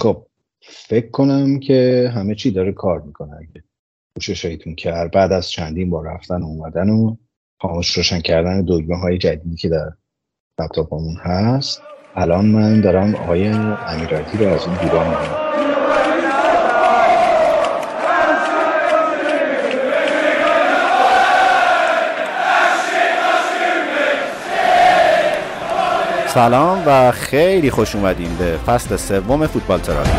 خب فکر کنم که همه چی داره کار می‌کنه. اگه پوشش هایتون کرد بعد از چندین بار رفتن و اومدن و خاموش روشن کردن دگمه های جدیدی که در لپتاپمون هست الان من دارم آقای امیراتی رو از اون دیدار می‌کنم سلام و خیلی خوش اومدیم به فصل سوم فوتبال تراپی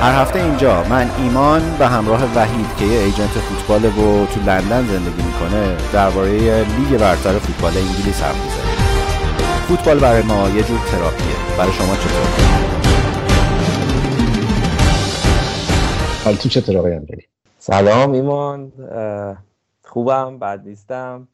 هر هفته اینجا من ایمان به همراه وحید که یه ایجنت فوتبال و تو لندن زندگی می‌کنه درباره لیگ برتر فوتبال انگلیس حرف می‌زنیم. فوتبال برای ما یه جور تراپیه. برای شما چطور؟ حال تو چطور آقای سلام ایمان. خوبم بد نیستم.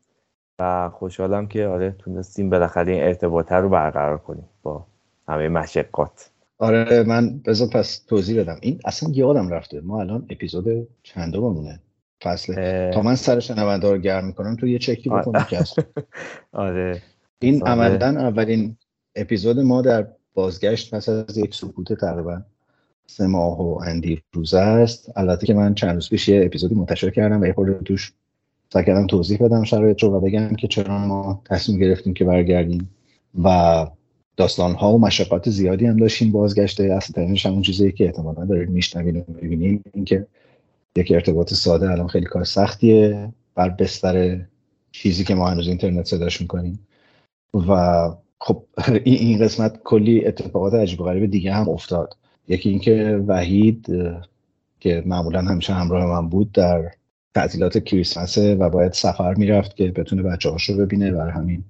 و خوشحالم که آره تونستیم بالاخره این ارتباطه رو برقرار کنیم با همه مشقات. آره من بذار پس توضیح بدم. این اصلا یادم رفته ما الان اپیزود چند بمونه فصل تا من سر شنونده رو گرم می‌کنم تو یه چکی بکن که آره. این آره. عملا اولین اپیزود ما در بازگشت پس از یک سکوت تقریبا سه ماه و اندی روزه است. البته که من چند روز پیش یه اپیزودی منتشر کردم و یه خورده توش سعی کردم توضیح بدم شرایط رو و بگم که چرا ما تصمیم گرفتیم که برگردیم و داستان ها و مشقات زیادی هم داشتیم بازگشته. اصل ترینش همون چیزی که احتمالا دارید میشنوین و می‌بینیم اینکه یک ارتباط ساده الان خیلی کار سختیه بر بستر چیزی که ما هنوز اینترنت صداش می‌کنیم. و خب این قسمت کلی اتفاقات عجیب و غریب دیگه هم افتاد. یکی اینکه وحید که معمولا همیشه همراه من بود در تعطیلات کریسمسه و باید سفر می‌رفت که بتونه بچه رو ببینه و همین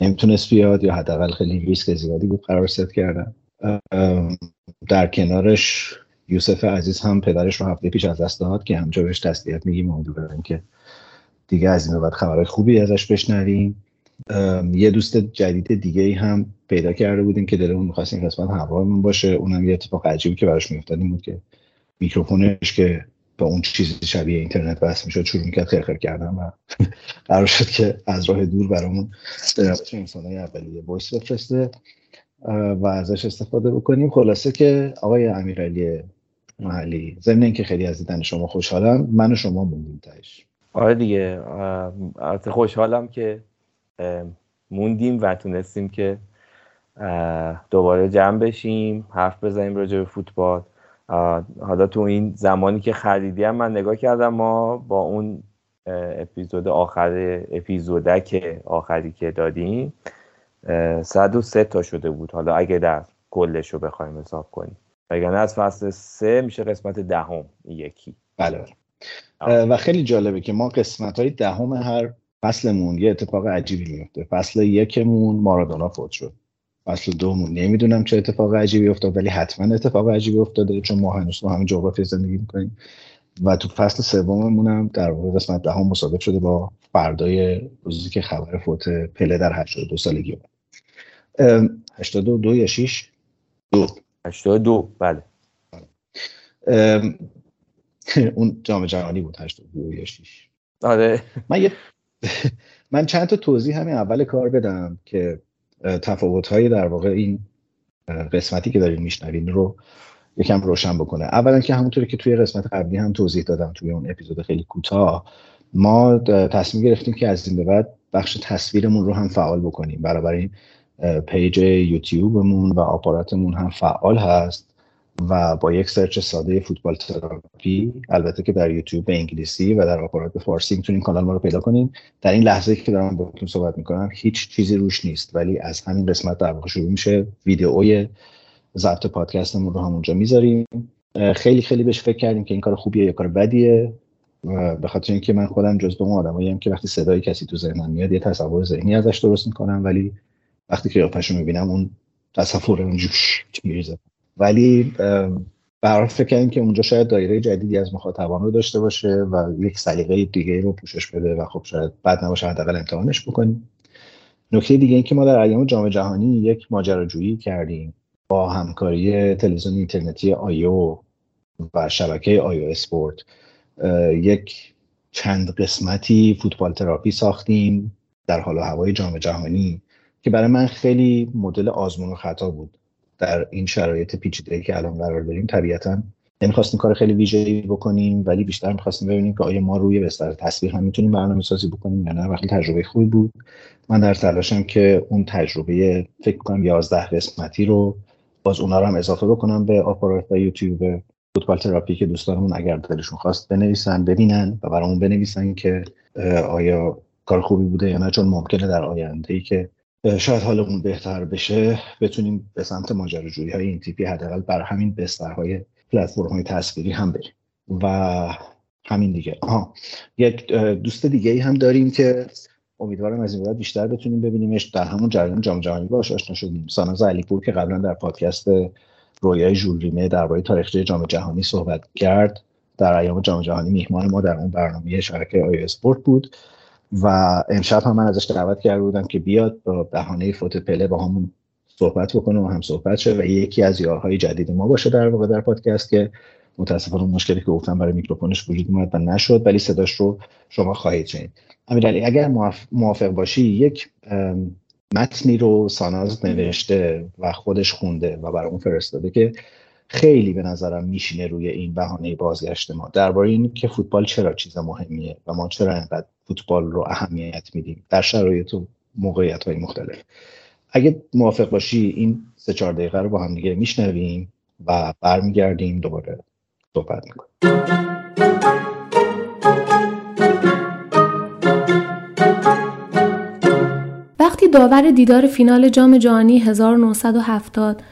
نمی‌تونست بیاد یا حداقل خیلی ریسک زیادی بود قرار ست کردن. در کنارش یوسف عزیز هم پدرش رو هفته پیش از دست داد که همجا بهش تسلیت میگیم. امیدوارم که دیگه از این بعد خبرهای خوبی ازش بشنویم. یه دوست جدید دیگه ای هم پیدا کرده بودیم که دلمون می‌خواست این قسمت همراهمون باشه. اونم یه اتفاق عجیبی که براش میافتاد بود که میکروفونش که به اون چیزی شبیه اینترنت بس می‌شد شروع می‌کرد خیر کردن و قرار شد که از راه دور برامون انسان های اولیه وایس بفرسته و ازش استفاده بکنیم. خلاصه که آقای امیرعلی محلی ضمن اینکه خیلی از دیدن شما خوشحالم من و شما موندیم تایش آره دیگه خوشحالم که موندیم و تونستیم که دوباره جمع بشیم حرف بزنیم راجع به فوتبال. حالا تو این زمانی که خریدیم من نگاه کردم ما با اون اپیزود آخر اپیزودک آخری که دادیم 103 تا شده بود. حالا اگه در کلش رو بخوایم حساب کنیم. وگرنه از فصل سه میشه قسمت دهم یکی. بله. و خیلی جالبه که ما قسمت های دهم هر فصلمون یه اتفاق عجیبی میفته فصل یکمون مارادونا فوت شد. فصل دومون نمی‌دونم چه اتفاق عجیبی افتاد ولی حتما اتفاق عجیبی افتاده چون ما هنوز تو همین جغرافی زندگی می‌کنیم. و تو فصل سوممون هم در واقع قسمت دهم ده مصادف شده با فردای روزی که خبر فوت پله در 82 سالگی بود 82 یا 6 دو. 82 بله. اون جام جهانی بود 82 یا 6 آره. من یه من چند تا توضیح همین اول کار بدم که تفاوت های در واقع این قسمتی که دارین میشنوین رو یکم روشن بکنه. اولا که همونطوری که توی قسمت قبلی هم توضیح دادم توی اون اپیزود خیلی کوتاه ما تصمیم گرفتیم که از این به بعد بخش تصویرمون رو هم فعال بکنیم. این page یوتیوبمون و آپاراتمون هم فعال هست. و با یک search ساده فوتبال تراپی البته که در یوتیوب به انگلیسی و در آپارات فارسی می‌تونین کانال ما رو پیدا کنین. در این لحظه که دارم باهاتون صحبت می‌کنم هیچ چیزی روش نیست ولی از همین قسمت در واقع شروع میشه. ویدئوی ضبط پادکستمون رو همونجا می‌ذاریم. خیلی خیلی بهش فکر کردیم که این کار خوبیه یا کار بدیه. به خاطر اینکه من خودم جز اون آدمایی که وقتی صدای کسی تو ذهنم میاد یه تصور ذهنی ازش درست می‌کنم ولی وقتی که قیافش رو می‌بینم اون تصور اونجوری میریزه. ولی برای فکر کردیم که اونجا شاید دایره جدیدی از مخاطبان رو داشته باشه و یک سلیقه دیگه رو پوشش بده و خب شاید بد نباشه حداقل امتحانش بکنیم. نکته دیگه این که ما در ایام جام جهانی یک ماجراجویی کردیم با همکاری تلویزیون اینترنتی آیو و شبکه آیو اسپورت. یک چند قسمتی فوتبال تراپی ساختیم در حال و هوای جام جهانی که برای من خیلی مدل آزمون و خطا بود. در این شرایط پیچیده که الان قرار داریم طبیعتا نمی‌خواستیم کار خیلی ویژه‌ای بکنیم ولی بیشتر می‌خواستیم ببینیم که آیا ما روی بستر تصویر هم می‌تونیم برنامه سازی بکنیم یا نه. وقتی تجربه خوبی بود من در تلاشم که اون تجربه فکر کنم 11 قسمتی رو باز اونا رو هم اضافه بکنم به آپارات و یوتیوب فوتبال تراپی که دوستانمون اگر دلشون خواست بنویسن ببینن و برامون بنویسن که آیا کار خوبی بوده یا نه. چون ممکنه در آینده ای که شاید حالمون بهتر بشه بتونیم به سمت ماجراجویی های این تیپی حداقل بر همین بسترهای پلتفرم های تصویری هم بریم. و همین دیگه. آها. یک دوست دیگه ای هم داریم که امیدوارم از این بعد بیشتر بتونیم ببینیمش. در همون جریان جام جهانی باش آشنا شدیم. ساناز علیپور که قبلا در پادکست رویای ژول ریمه درباره تاریخچه جام جهانی صحبت کرد در ایام جام جهانی میهمان ما در اون برنامه شبکه آی اسپورت بود. و امشب هم من ازش دعوت کرده بودم که بیاد با بهانه فوت پله با همون صحبت بکنه و هم صحبت شه و یکی از یارهای جدید ما باشه در واقع در پادکست که متاسفانه مشکلی که گفتم برای میکروفونش وجود اومد و نشد ولی صداش رو شما خواهید شنید. امیرعلی اگر موافق باشی یک متنی رو ساناز نوشته و خودش خونده و برای اون فرستاده که خیلی به نظرم میشینه روی این بهانه بازگشت ما. درباره این که فوتبال چرا چیز مهمیه و ما چرا اینقدر فوتبال رو اهمیت میدیم در شرایط و موقعیت های مختلف. اگه موافق باشی این سه چهار دقیقه رو با هم دیگه میشنویم و برمیگردیم دوباره صحبت می‌کنیم. وقتی داور دیدار فینال جام جهانی 1970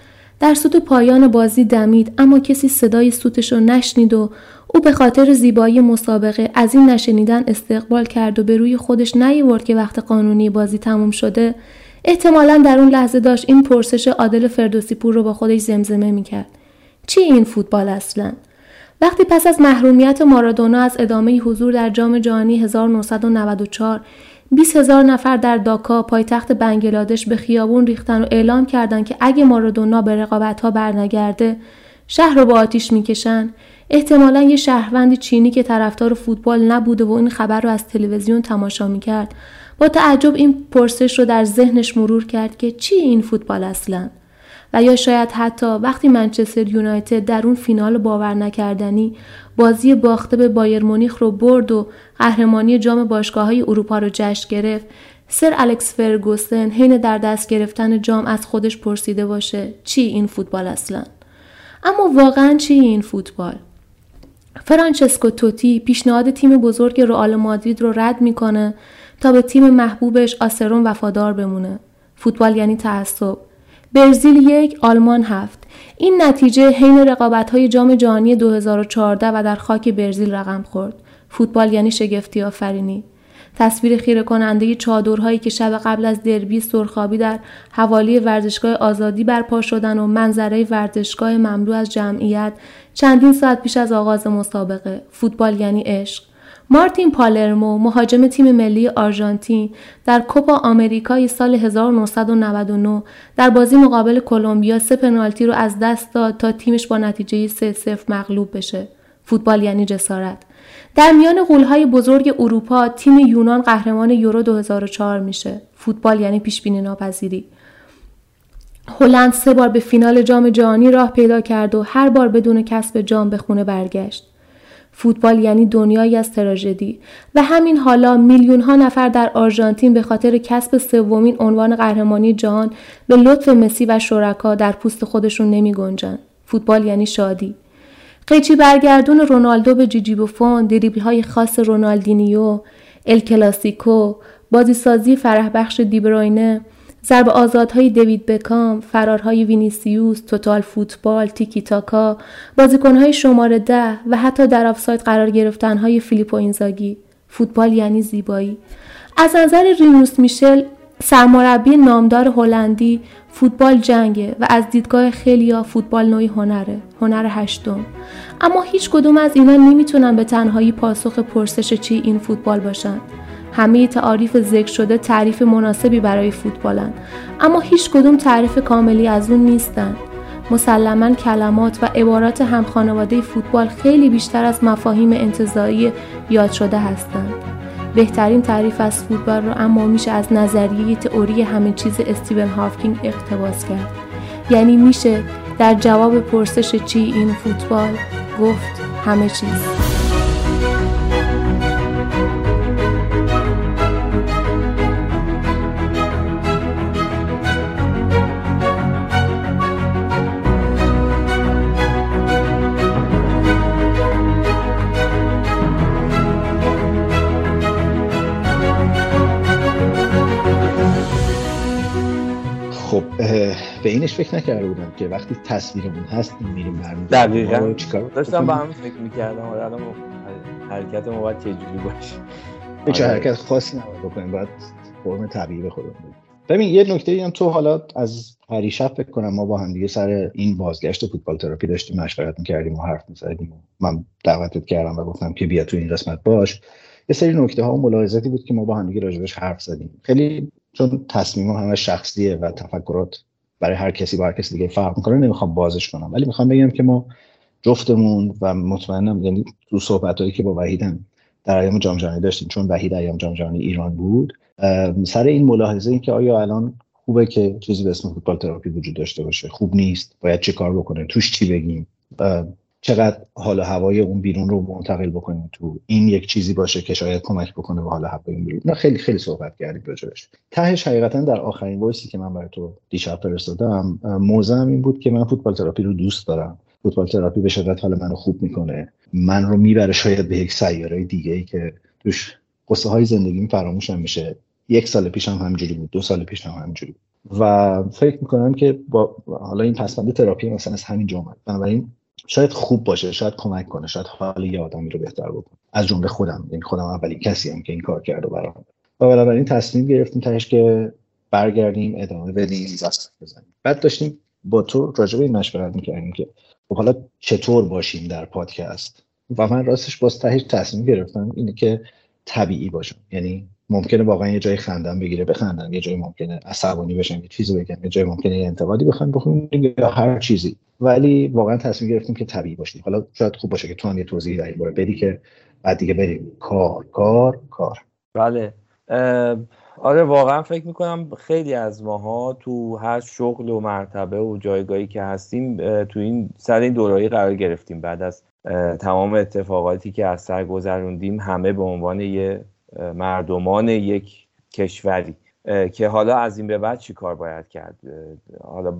در سوت پایان بازی دمید اما کسی صدای سوتش رو نشنید و او به خاطر زیبایی مسابقه از این نشنیدن استقبال کرد و به روی خودش نیورد که وقت قانونی بازی تموم شده احتمالا در اون لحظه داشت این پرسش عادل فردوسی پور رو با خودش زمزمه می‌کرد. چی این فوتبال اصلا؟ وقتی پس از محرومیت مارادونا از ادامه حضور در جام جهانی 1994 20 هزار نفر در داکا پایتخت بنگلادش به خیابون ریختن و اعلام کردند که اگه مارادونا به رقابت ها برنگرده شهر رو با آتیش می‌کشن. احتمالا یه شهروند چینی که طرفدار فوتبال نبوده و این خبر رو از تلویزیون تماشا می‌کرد. با تعجب این پرسش رو در ذهنش مرور کرد که چی این فوتبال اصلا؟ و یا شاید حتی وقتی منچستر یونایتد در اون فینال باور نکردنی بازی باخته به بایر مونیخ رو برد و قهرمانی جام باشگاه های اروپا رو جشن گرفت سر الکس فرگوسن حین در دست گرفتن جام از خودش پرسیده باشه چی این فوتبال اصلا؟ اما واقعا چی این فوتبال؟ فرانچسکو توتی پیشنهاد تیم بزرگ رئال مادرید رو رد می‌کنه تا به تیم محبوبش آسرون وفادار بمونه. فوتبال یعنی تعصب. برزیل یک آلمان هفت. این نتیجه حین رقابت های جام جهانی 2014 و در خاک برزیل رقم خورد. فوتبال یعنی شگفتی آفرینی. تصویر خیره کننده چادرهایی که شب قبل از دربی سرخابی در حوالی ورزشگاه آزادی برپا شدن و منظره ورزشگاه مملو از جمعیت چندین ساعت پیش از آغاز مسابقه فوتبال یعنی عشق مارتین پالرمو مهاجم تیم ملی آرژانتین در کوپا آمریکای سال 1999 در بازی مقابل کلمبیا سه پنالتی رو از دست داد تا تیمش با نتیجه 3 0 مغلوب بشه. فوتبال یعنی جسارت. در میان قولهای بزرگ اروپا تیم یونان قهرمان یورو 2004 میشه. فوتبال یعنی پیش بینی ناپذیری. هلند سه بار به فینال جام جهانی راه پیدا کرد و هر بار بدون کسب جام به خونه برگشت. فوتبال یعنی دنیایی از تراژدی و همین حالا میلیون ها نفر در آرژانتین به خاطر کسب سومین عنوان قهرمانی جهان به لطف مسی و شرکا در پوست خودشون نمی گنجن. فوتبال یعنی شادی قیچی برگردون رونالدو به جیجی بوفون دریبل های خاص رونالدینیو ال کلاسیکو بازیسازی فرح بخش دیبروینه ضرب آزادهای دوید بکام، فرارهای وینیسیوس، total football، تیکی تاکا، بازیکنهای شماره ده و حتی در آفساید قرار گرفتنهای فیلیپو اینزاگی. فوتبال یعنی زیبایی. از نظر ریموس میشل سرمربی نامدار هلندی فوتبال جنگه و از دیدگاه خیلیا فوتبال نوعی هنره هنر هشتم. اما هیچ کدوم از اینا نمی‌تونن به تنهایی پاسخ پرسش چی این فوتبال باشن. همه تعاریف ذکر شده تعریف مناسبی برای فوتبالن. اما هیچ کدوم تعریف کاملی از اون نیستن. مسلما کلمات و عبارات هم خانواده فوتبال خیلی بیشتر از مفاهیم انتظایی یاد شده هستند. بهترین تعریف از فوتبال رو اما میشه از نظریه تئوری همه چیز استیون هافکینگ اقتباس کرد. یعنی میشه در جواب پرسش چی این فوتبال گفت همه چیز به اینش فکر نکرده بودم که وقتی تصویرمون هست این میریم برمیم دقیقا. داشتم با همین فکر می‌کردم. آره الان حرکت ما باید چه جوری باشه. هیچ آره. حرکت خاصی نباید بکنیم باید فرم طبیعی به خودمون ببین یه نکته هم تو حالا از پریشب فکر کنم ما با هم دیگه سر این بازگشت فوتبال تراپی داشتیم مشورت می‌کردیم و حرف می‌زدیم من دعوتت کردم و گفتم که بیا تو این قسمت باش. یه سری نکته ها و ملاحظاتی بود که ما با هم دیگه راجبش حرف زدیم. خیلی چون تصمیم همه شخصیه و تفکرات برای هر کسی با هر کسی دیگه فرق می‌کنه نمی‌خوام بازش کنم. ولی می‌خوام بگم که ما جفتمون و مطمئنم یعنی تو صحبت هایی که با وحیدم در ایام جام جهانی داشتیم چون وحید ایام جام جهانی ایران بود سر این ملاحظه این که آیا الان خوبه که چیزی به اسم فوتبال تراپی وجود داشته باشه؟ خوب نیست؟ باید چه کار بکنه؟ توش چی بگیم؟ چقدر حال و هوای اون بیرون رو منتقل بکنیم تو این یک چیزی باشه که شاید کمک بکنه به حال هوای اون بیرون. نه خیلی خیلی صحبت کردیم راجعش تهش حقیقتا در آخرین voice ی که من برای تو دیشب فرستادم موضعم این بود که من فوتبال تراپی رو دوست دارم. فوتبال تراپی به شدت حال منو خوب می‌کنه. من رو می‌بره شاید به یک سیاره دیگه ای که توش قصه های زندگیم فراموشم میشه. یک سال پیش هم همینجوری بود دو سال پیش هم همینجوری و فکر می‌کنم که با حالا این پسوند تراپی مثلا از همین جامعه بنابراین شاید خوب باشه شاید کمک کنه شاید حال یه آدمی رو بهتر بکنه. از جمله خودم یعنی خودم اولین کسی هم که این کار کرده برام و بنابراین تصمیم گرفتیم تاش که برگردیم ادامه بدیم دست بزنیم. بعد داشتیم با تو راجع به این مشورت می‌کردیم که خب حالا چطور باشیم در پادکست؟ و من راستش باز تهش تصمیم گرفتم اینه که طبیعی باشم. یعنی ممکنه واقعا یه جای خندم بگیره بخندم یه جای ممکنه عصبانی بشم یه چیزی بگم یه جای ممکنه یه انتقادی بخوام بخوام یا هر چیزی. ولی واقعا تصمیم گرفتیم که طبیعی باشیم. حالا شاید خوب باشه که تو هم یه توضیحی در این بدی که بعد دیگه بریم. کار کار کار. بله. آره واقعا فکر می‌کنم خیلی از ماها تو هر شغل و مرتبه و جایگاهی که هستیم تو این سر این دورایی قرار گرفتیم. بعد از تمام اتفاقاتی که از سر گذروندیم همه به عنوان یه مردمان یک کشوری. که حالا از این به بعد چی کار باید کرد؟ حالا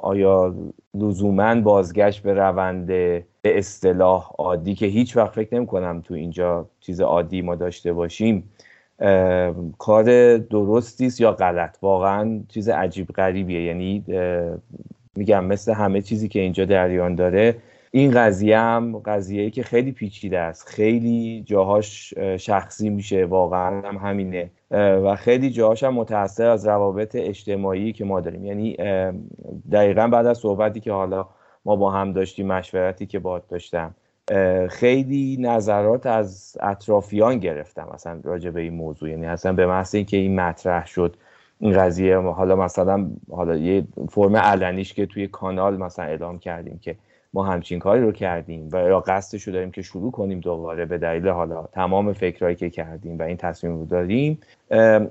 آیا لزوما بازگشت به روند به اصطلاح عادی که هیچ وقت فکر نمی کنم تو اینجا چیز عادی ما داشته باشیم کار درستی است یا غلط؟ واقعا چیز عجیب غریبیه. یعنی میگم مثل همه چیزی که اینجا دریان داره این قضیه هم قضیه که خیلی پیچیده است. خیلی جاهاش شخصی میشه واقعا هم همینه. و خیلی جاهاش هم متاثر از روابط اجتماعی که ما داریم. یعنی دقیقا بعد از صحبتی که حالا ما با هم داشتیم مشورتی که باد داشتم خیلی نظرات از اطرافیان گرفتم اصلا راجع به این موضوع. یعنی اصلا به محض اینکه این مطرح شد این قضیه حالا مثلا حالا یه فرم علنیش که توی کانال مثلا اعلام کردیم که ما همچین کاری رو کردیم و یا قصدش رو داریم که شروع کنیم دوباره به دلیل حالا تمام فکرهایی که کردیم و این تصمیم رو داریم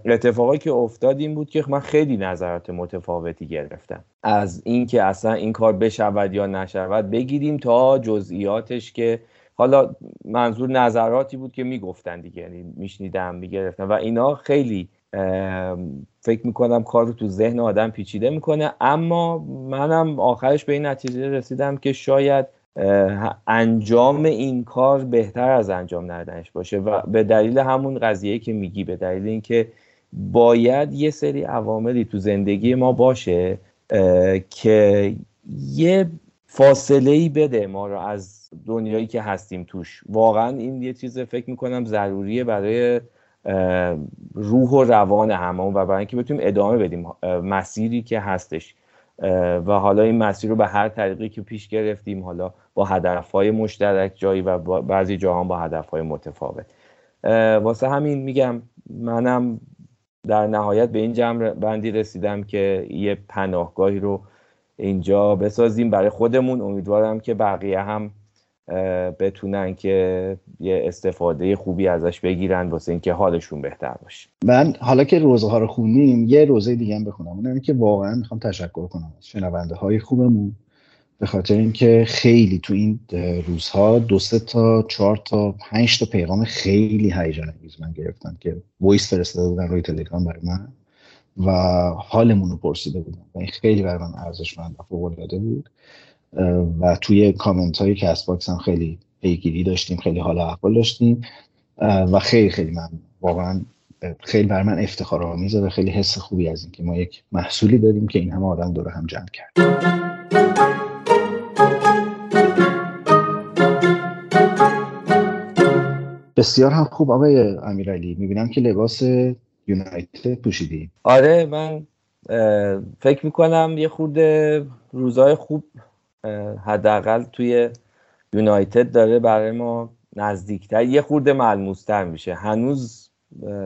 اتفاقی که افتاد این بود که من خیلی نظرات متفاوتی گرفتم. از اینکه اصلا این کار بشود یا نشود بگیریم تا جزئیاتش که حالا منظور نظراتی بود که می‌گفتن دیگه یعنی میشنیدم می‌گرفتم و اینا خیلی فکر می‌کنم کار رو تو ذهن آدم پیچیده می‌کنه. اما منم آخرش به این نتیجه رسیدم که شاید انجام این کار بهتر از انجام ندنش باشه و به دلیل همون قضیه که میگی به دلیل اینکه باید یه سری عواملی تو زندگی ما باشه که یه فاصله ای بده ما رو از دنیایی که هستیم توش. واقعا این یه چیز فکر می‌کنم ضروریه برای روح و روان هممون و برای اینکه بتونیم ادامه بدیم مسیری که هستش. و حالا این مسیر رو به هر طریقی که پیش گرفتیم حالا با هدفهای مشترک جایی و بعضی جاها با هدفهای متفاوت. واسه همین میگم منم در نهایت به این جمع بندی رسیدم که یه پناهگاهی رو اینجا بسازیم برای خودمون. امیدوارم که بقیه هم بتونن که یه استفاده خوبی ازش بگیرن واسه اینکه حالشون بهتر باشه. من حالا که روزه ها رو خوندیم یه روزه دیگه هم بخونم. اونم که واقعا می‌خوام تشکر کنم از شنونده های خوبمون. به خاطر اینکه خیلی تو این روزها دو سه تا چهار تا پنج تا پیغام خیلی هیجان انگیز من گرفتم که voice فرستاده بودن روی تلگرام برای من و حالمون رو پرسیده بودن. و این خیلی برای من ارزشمند و فوق بود. و توی کامنت های Castbox هم خیلی پیگیری داشتیم خیلی حال احوال داشتیم. و خیلی خیلی من واقعا خیلی بر من افتخار آمیزه و خیلی حس خوبی از اینکه ما یک محصولی داریم که این همه آدم دور هم جمع کرد. بسیار هم خوب آقای امیرعلی. می‌بینم که لباس یونایتد پوشیدی. آره من فکر می‌کنم یه خورده روزای خوب حداقل توی یونایتد داره برای ما نزدیکتر. یه خورده ملموستر میشه. هنوز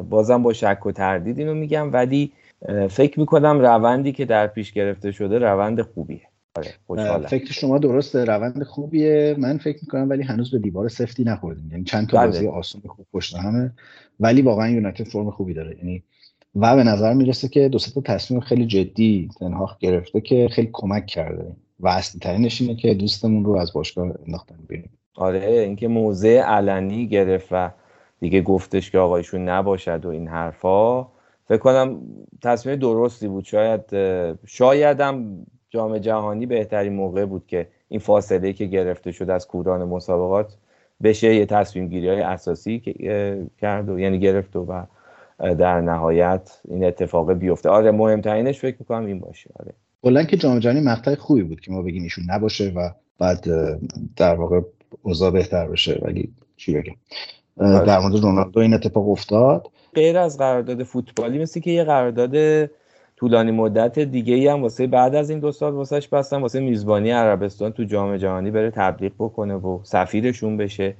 بازم با شک و تردید اینو میگم ولی فکر می‌کنم روندی که در پیش گرفته شده روند خوبیه. آره فکر شما درسته روند خوبیه. من فکر می‌کنم ولی هنوز به دیوار سفتی نخوردیم. یعنی چند تا بله. بازی آسون خوب پشت همه ولی واقعا یونایتد فرم خوبی داره. یعنی و به نظر می‌رسه که دو تا تصمیم خیلی جدی تنهاخ گرفته که خیلی کمک کرده. و اصلی ترینش اینه که دوستمون رو از باشگاه انداختن بیرون. آره اینکه موضع علنی گرفت و دیگه گفتش که آقایشون نباشد و این حرفا فکر کنم تصمیم درستی بود. شاید شایدم جام جهانی بهترین موقع بود که این فاصله که گرفته شد از کوران مسابقات بشه یه تصمیم گیری های اساسی کرد و یعنی گرفت و در نهایت این اتفاق بیفته. آره مهمترینش فکر می‌کنم این باشه. آره. کلا که جام جهانی مقطع خوبی بود که ما بگیم ایشون نباشه و بعد در واقع اوضاع بهتر بشه. ولی چی بگم؟ آره. در مورد رونالدو این اتفاق افتاد. غیر از قرارداد فوتبالی مثل که یه قرارداد طولانی مدت دیگه ای هم واسه بعد از این دو سال واسهش بستن واسه میزبانی عربستان تو جام جهانی بره تبلیغ بکنه و سفیرشون بشه.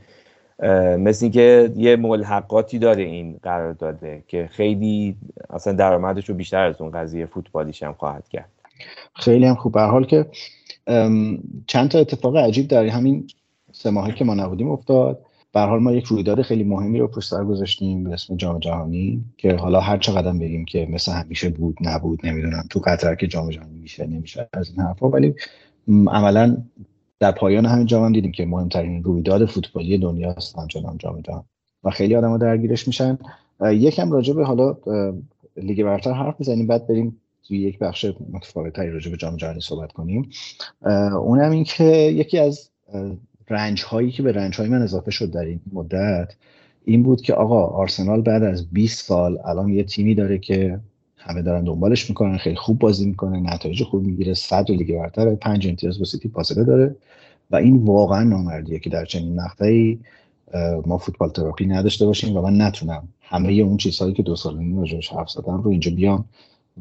مثل اینکه یه ملحقاتی داره این قرار داده که خیلی اصلا درآمدش رو بیشتر از اون قضیه فوتبالیش هم خواهد کرد. خیلی هم خوب. به حال که چند تا اتفاق عجیب در همین سه ماهی که ما نبودیم افتاد. به حال ما یک رویداد خیلی مهمی رو پشت سر گذاشتیم به اسم جام جهانی که حالا هر چقدر بگیم که مثل همیشه بود نبود نمی‌دونم. تو قطر که جام جهانی میشه نمیشه از این حرفا. ولی عملا در پایان همین جام هم دیدیم که مهمترین رویداد فوتبالی دنیاست همچنان جام جهانی. و خیلی آدم درگیرش میشن. یکم راجع به حالا لیگ برتر حرف بزنیم بعد بریم توی یک بخش متفاوت تری راجع به جام جهانی صحبت کنیم. اونم این که یکی از رنج هایی که به رنج های من اضافه شد در این مدت این بود که آقا آرسنال بعد از 20 سال الان یه تیمی داره که همه دارن دنبالش می‌کنن خیلی خوب بازی می‌کنه نتایج خوب می‌گیره صدر لیگ برتر پنج امتیاز با سیتی فاصله داره و این واقعا نامردیه که در چنین مقطعی ما فوتبال تراپی نداشته باشیم و من نتونم همه اون چیزهایی که دو سال نیم راجعش حرف زدم رو اینجا بیام.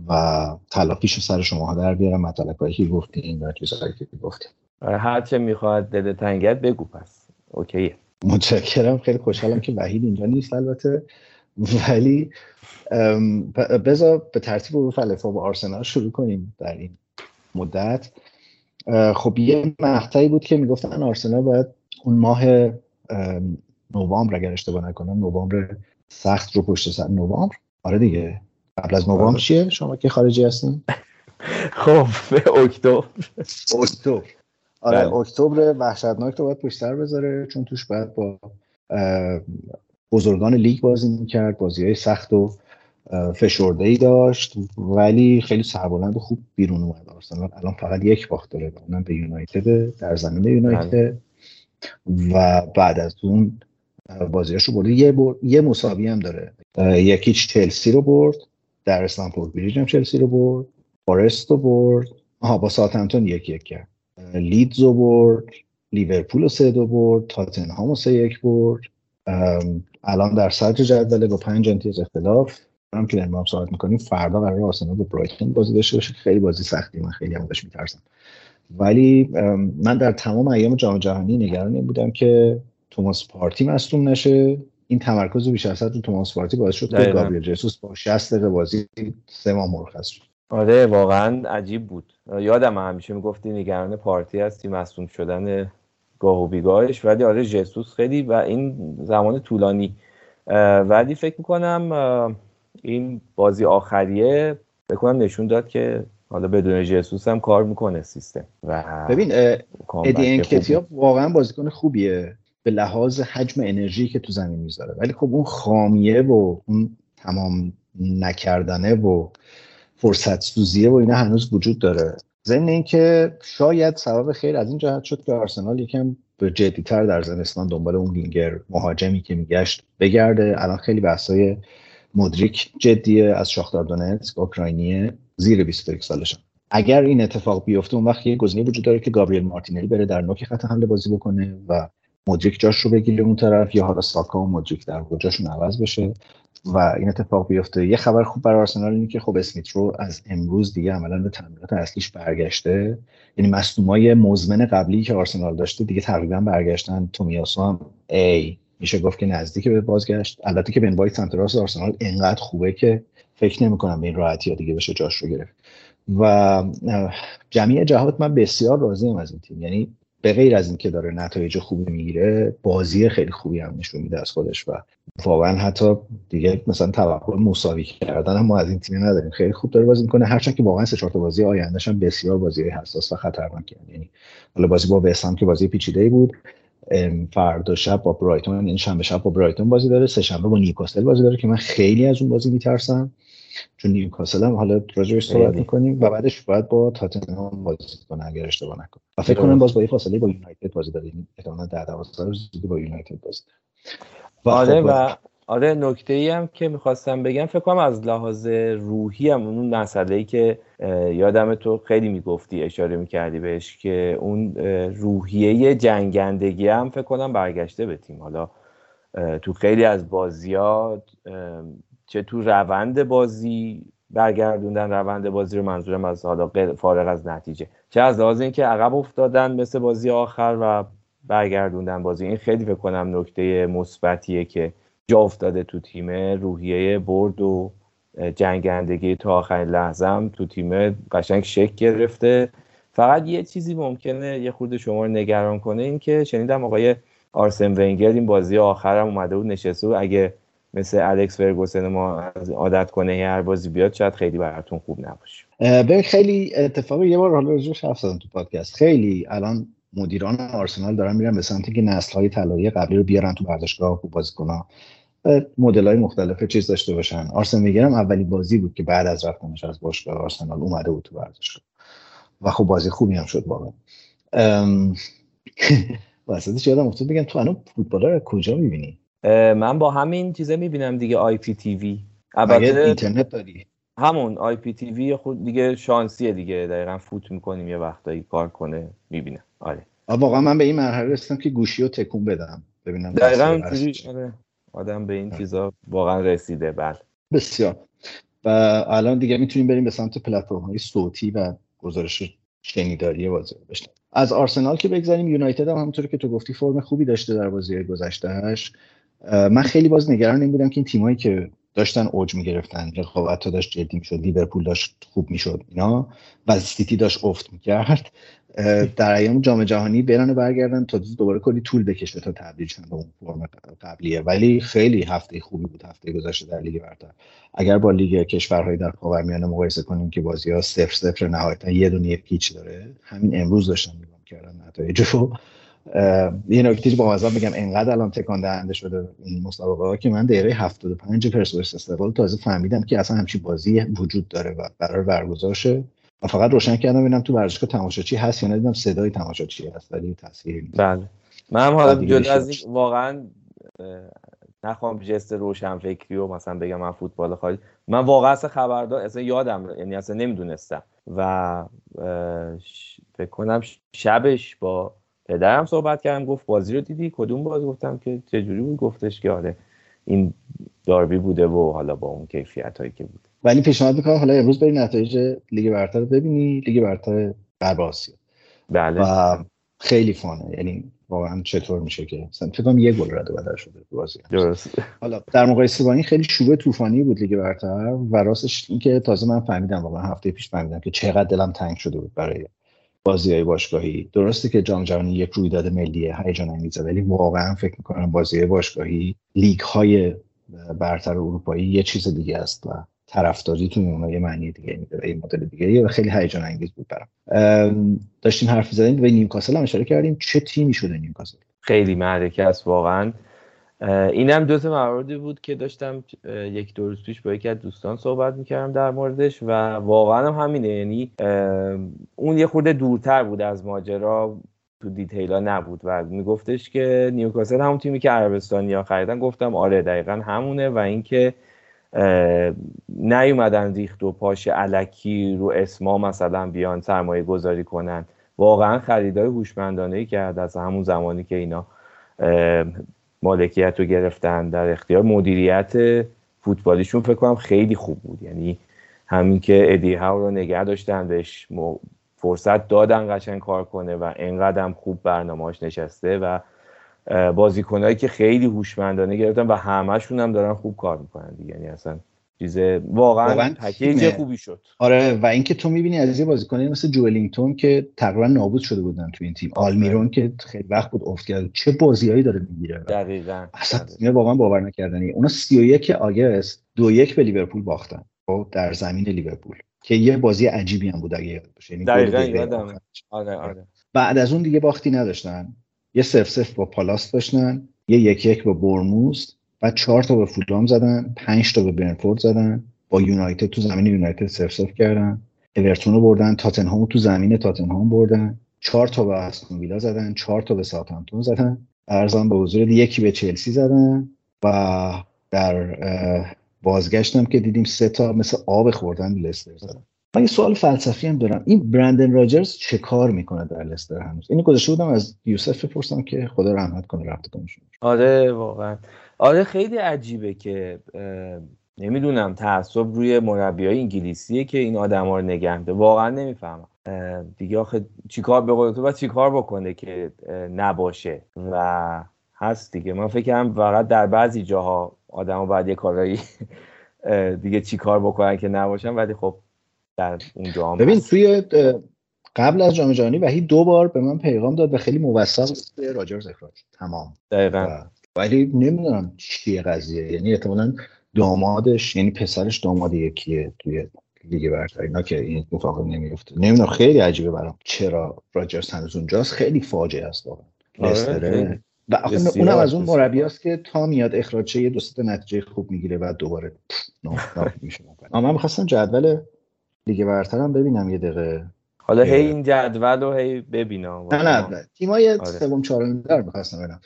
و تلافیش سر شما در بیارم. مطلقایی که گفتین و چیزهایی که گفتین. آره، هر چه می‌خواد دل تنگت بگو پس. اوکیه. متشکرم. خیلی خوشحالم که وحید اینجا نیست البته. ولی بذار به ترتیب حروف الفا با آرسنال شروع کنیم در این مدت. خب یه مقطعی بود که می‌گفتن آرسنال باید اون ماه نوامبر اگر اشتباه نکنم نوامبر سخت رو پشت سر نوامبر؟ آره دیگه. قبل از نوامبر چیه؟ شما که خارجی هستین؟ خب اکتبر. اکتبر. آره بله. اکتبر وحشتناک رو باید پشت سر بذاره چون توش باید با بزرگان لیگ بازی می‌کرد بازی های سخت و فشرده ای داشت ولی خیلی سربلند و خوب بیرون اومد. آرسنال الان فقط یک باخت داره اونم به یونایتد در زمین یونایتد. بله. و بعد از اون بازیاش رو برده یه, یه مساوی هم داره. یکیچ چلسی رو برد. در استنفورد بریج هم چلسی رو برد فارست رو برد. آها با ساعتمتون یک یک کرد. لیدز رو برد لیورپول رو سه دو برد تاتنهام رو سه یک برد. الان در صدر جدول با پنج امتیاز اختلاف. هم که در صحبت می‌کنیم فردا قرار آسنال با برایتون بازی داشته باشه. خیلی بازی سختی من خیلی هم میترسم. ولی من در تمام ایام جام جهانی نگران این بودم که توماس پارتی مصدوم نشه. این تمرکز بیش از رو توماس پارتی باعث شد که گابریل جسوس با 60 دقیقه بازی سه ماه مرخص شد. آره واقعا عجیب بود. یادم همیشه می‌گفتی نگران پارتی هستی مصوم شدن گاه و بیگاهش. ولی آره جسوس خیلی و این زمان طولانی. ولی فکر می‌کنم این بازی آخریه بکنم نشون داد که حالا بدون جسوس هم کار می‌کنه سیستم و ببین ادی انکتیا واقعا بازیکن خوبیه. به لحاظ حجم انرژی که تو زمین می‌ذاره ولی خب اون خامیه و اون تمام نکردنه و فرصت سوزیه و اینا هنوز وجود داره. ضمن اینکه شاید سبب خیر از این جهت شد که آرسنال یکم به جدیتر در زمستان دنبال اون وینگر مهاجمی که میگشت بگرده. الان خیلی بحثای مدریک جدیه از شاختار دونتسک اوکراینیه زیر 21 سالشان اگر این اتفاق بیفته اون وقت یه گزینه وجود داره که گابریل مارتینلی بره در نوک خط حمله بازی بکنه و مدریک جاش رو بگیره اون طرف یا حالا ساکا و مدریک در جاشون عوض بشه. و این اتفاق بیفته. یه خبر خوب برای آرسنال اینه که خب اسمیت رو از امروز دیگه عملا به تمرینات اصلیش برگشته. یعنی مصدومای مزمن قبلی که آرسنال داشته دیگه تقریبا برگشتن. تومیاسو هم ای میشه گفت که نزدیک به بازگشت. البته که بن وایت سمت راست آرسنال انقدر خوبه که فکر نمی‌کنم به این راحتی دیگه بشه جاش رو گرفت. و جمعی جهات من بسیار راضیم از این تیم. یعنی به غیر از اینکه داره نتایج خوبی می‌گیره بازی خیلی خوبی هم نشون میده از خودش و واقعا حتی دیگه مثلا توقع مساوی کردن هم ما از این تیم نداریم. خیلی خوب داره بازی می‌کنه. هرچند که واقعا سه چهار بازی آیندهش هم بسیار بازی حساس و خطرناک یعنی حالا بازی با وستهم که بازی پیچیده بود فردا شب با برایتون این یعنی شنبه شب با برایتون بازی داره سه شنبه با نیوکاسل بازی داره که من خیلی از اون بازی میترسم. چون نیوکاسل هم حالا راجعش صحبت می‌کنیم و بعدش باید با تاتنهام بازی کنه اگر اشتباه نکنم. و فکر کنم باز با یه فاصله با یونایتد بازی داره. احتمالاً 10 12 روز دیگه با یونایتد بازی و آره خب و آره نکته ای هم که می‌خواستم بگم فکر کنم از لحاظ روحی هم اون مسئله ای که یادم تو خیلی می‌گفتی اشاره می‌کردی بهش که اون روحیه جنگندگی هم فکر کنم برگشته به تیم. حالا تو خیلی از بازی ها چه تو روند بازی برگردوندن روند بازی رو منظورم از حالا فارغ از نتیجه. چه از لحاظ اینکه عقب افتادن مثل بازی آخر و برگردوندن بازی. این خیلی فکر کنم نکته مثبتیه که جا افتاده تو تیم روحیه برد و جنگندگی تا آخرین لحظه هم تو تیم قشنگ شک گرفته. فقط یه چیزی ممکنه یه خورده شما رو نگران کنه این که شنیدم آقای آرسن ونگر این بازی آخرم اومده بود نشسته و اگه مثل الکس فرگوسن ما عادت کنه هر بازی بیاد شاید خیلی براتون خوب نباشه. به خیلی اتفاقی یه بار حالا راجعش حرف زدم تو پادکست. خیلی الان مدیران آرسنال دارن میرن به سمتی که نسل های طلایی قبلی رو بیارن تو ورزشگاه خوب بازی کنن مدل های مختلف چیز داشته باشن. آرسن ونگرم اولی بازی بود که بعد از رفتنش از باشگاه آرسنال اومده بود تو ورزشگاه و خب بازی خوبی هم شد واقعا. واسطش یادم افتاد بگم تو الان فوتبال رو کجا می‌بینی؟ من با همین چیزه می‌بینم دیگه IPTV. اینترنت داری؟ همون IPTV خود دیگه شانسیه دیگه. دقیقا فوت می‌کنیم یه وقتایی کار کنه می‌بینم آره. واقعا من به این مرحله رسیدم که گوشی رو تکون بدم. ببینم دقیقا آره. آدم به این. چیزا واقعا رسیده. بله. بسیار. و الان دیگه می‌تونیم بریم به سمت پلتفرم های صوتی و گزارش شنیداری بازی بشنیم از آرسنال که بگذاریم یونایتد هم همونطور که تو گفتی فرم خوبی داشته در بازی گذشتهش من خیلی باز نگران این بودم که این تیمایی که داشتن اوج می‌گرفتن رقابت ها داشت جدی می‌شد لیورپول داشت خوب می‌شد اینا. و سیتی داشت افت می‌کرد. در ایام جام جهانی برن برگردن تا دوباره کلی طول بکشه تا تبدیل شدن به اون فرم قبلیه. ولی خیلی هفته خوبی بود هفته گذشته در لیگ برتر. اگر با لیگ کشورهای در خاورمیانه مقایسه کنیم که بازی ها صفر صفر نهایتا یه دونه پیچ داره همین امروز داشتن نگاه کردن نتایج یه نکته با مزا میگم انقدر الان تکان دهنده شده این مسابقه ها که من دقیقه 75 پرسپولیس استقلال تازه فهمیدم که اصلا همچین بازی وجود داره و قرار برگزار شه و فقط روشن کردم ببینم تو ورزشگاه تماشاچی هست یا ندیدم صدای تماشاچی هست ولی تصویری نیست. بله. من حالا جدا از این واقعا نخوام جست روشن فکری و مثلا بگم من فوتبال خواهی من واقعا اصلا خبردار اصلا یادم یعنی اصلا نمی‌دونستم. و فکر کنم شبش با پدرم صحبت کردم گفت بازی رو دیدی؟ کدوم بازی؟ گفتم که چجوری بود؟ گفتش که آره این داربی بوده و حالا با اون کیفیت هایی که بود. ولی پیشنهاد می‌کنم حالا امروز بری نتایج لیگ برتر رو ببینی لیگ برتر غرب آسیا. بله. و خیلی fun ه یعنی واقعا چطور میشه که؟ مثلا فکر کنم یه گل رد و بدل شده بازی. درست. حالا در مقایسه با این خیلی شروع طوفانی بود لیگ برتر و راستش اینکه تازه من فهمیدم واقعا هفته پیش فهمیدم که چقدر دلم تنگ شده بود برای بازی های باشگاهی. درسته که جام جهانی یک رویداد ملی هیجان انگیزه ولی واقعا فکر می‌کنم بازی های باشگاهی لیگ های برتر اروپایی یه چیز دیگه است و طرفداری تو اونها یه معنی دیگه میده یه مدل دیگه و خیلی هیجان انگیز بود برام. داشتیم حرف زدیم به نیوکاسل هم اشاره کردیم. چه تیمی شده نیوکاسل؟ خیلی معرکه است واقعا. اینم دو تا مواردی بود که داشتم یک دو روز پیش با یکی از دوستان صحبت می‌کردم در موردش و واقعا هم همینه. یعنی اون یه خورده دورتر بود از ماجرا تو دیتیلا نبود و میگفتش که نیوکاسل همون تیمی که عربستانیا خریدن. گفتم آره دقیقا همونه و اینکه نیومدن ریخت و پاش علکی رو اسما مثلا بیان سرمایه گذاری کنن. واقعا خریدای هوشمندانه ای کرد از همون زمانی که اینا مالکیت رو گرفتن در اختیار. مدیریت فوتبالیشون فکر کنم خیلی خوب بود. یعنی همین که ادی هاو رو نگه داشتن بهش فرصت دادن قشنگ کار کنه و انقدر خوب برنامهاش نشسته و بازیکنهایی که خیلی هوشمندانه گرفتن و همهشون هم دارن خوب کار می‌کنن دیگه. یعنی اصلا چیز واقعا, واقعا پکیج خوبی شد. آره و اینکه تو می‌بینی از یه بازیکنی مثل جوئلینگتون که تقریبا نابود شده بودن تو این تیم. آلمیرون که خیلی وقت بود افت کرد. چه بازیایی داره می‌گیره. دقیقاً. اصلا واقعا باور نکردنی. اونا 31 آگست دو یک به لیورپول باختن. خب در زمین لیورپول. که یه بازی عجیبی هم بود اگه یاد باشه. یعنی دقیقاً آره آره. بعد از اون دیگه باختی نداشتن. یه سف سف با پالاس داشتن. یه یک یک با برموز بعد چهار تا به فولام زدن پنج تا به برنفورد زدن با یونایتد تو زمین یونایتد سف سف کردن. اورتون رو بردن تاتنهام تو زمین تاتنهام بردن. چهار تا به استون ویلا زدن چهار تا به ساوثهامپتون زدن. ارزان به حضور یکی به چلسی زدن و در بازگشتم که دیدیم سه تا مثل آب خوردن لستر زدن. من یه سوال فلسفی هم دارم. این برندن راجرز چه کار می‌کنه در لستر هنوز؟ اینو گذاشته بودم از یوسف بپرسم که خدا رحمت کنه رفته کنشون آره واقعا. آره خیلی عجیبه که نمی‌دونم تعصب روی مربی های انگلیسیه که این آدم ها رو نگهده واقعا نمی‌فهمم. دیگه آخه چیکار به قول تو باید چیکار بکنه که نباشه؟ و هست دیگه. من فکرم فقط در بعضی جاها آدم ها باید یه کارایی دیگه چیکار بکنن که نباشن ولی خب در اونجا هم ببین توی قبل از جام جهانی وحید دو بار به من پیغام داد و خیلی موثق راجرز اخراج. تمام. دقیقاً. ولی نمی‌دونم چیه قضیه. یعنی احتمالا دامادش یعنی پسرش داماد یکیه توی لیگ برتر. اینا که این اتفاق نمیفته نمی‌دونم خیلی عجیبه برام. چرا راجرز هنوز اونجاست؟ خیلی فاجعه است واقعا. آره و اونم از اون مربی است که تا میاد اخراج یه دو نتیجه خوب می‌گیره و دوباره میشه. اما من می‌خواستم جدول لیگ برترم ببینم یه دقیقه. حالا هی این جدول رو هی ببینم نه نه تیمای آره. سوم چهارم در می‌خواستم ببینم.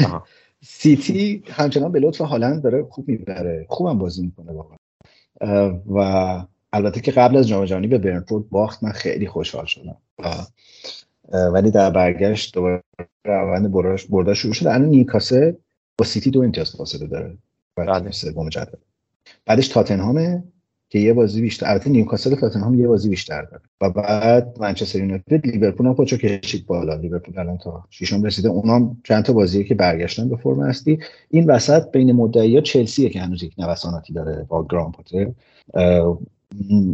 سیتی همچنان به لطف هالند داره خوب می‌بره. خوبم بازی می‌کنه واقعا. و البته که قبل از جام جهانی به برنفورد باخت. من خیلی خوشحال شدم. ولی در برگشت دوباره روند برداش شروع شده الان نیوکاسل با سیتی دو امتیاز فاصله داره. بعد سوم جدول. بعدش تاتنهامه که یه بازی بیشتر البته نیوکاسل تاتنهام یه بازی بیشتر داره. و بعد منچستر یونایتد لیورپول هم خودشو کشید بالا. لیورپول الان تا ششم رسیده. اونام چند تا بازیه که برگشتن به فرم هستی. این وسط بین مدعیا چلسیه که هنوز یک نوساناتی داره با گرام پاتر.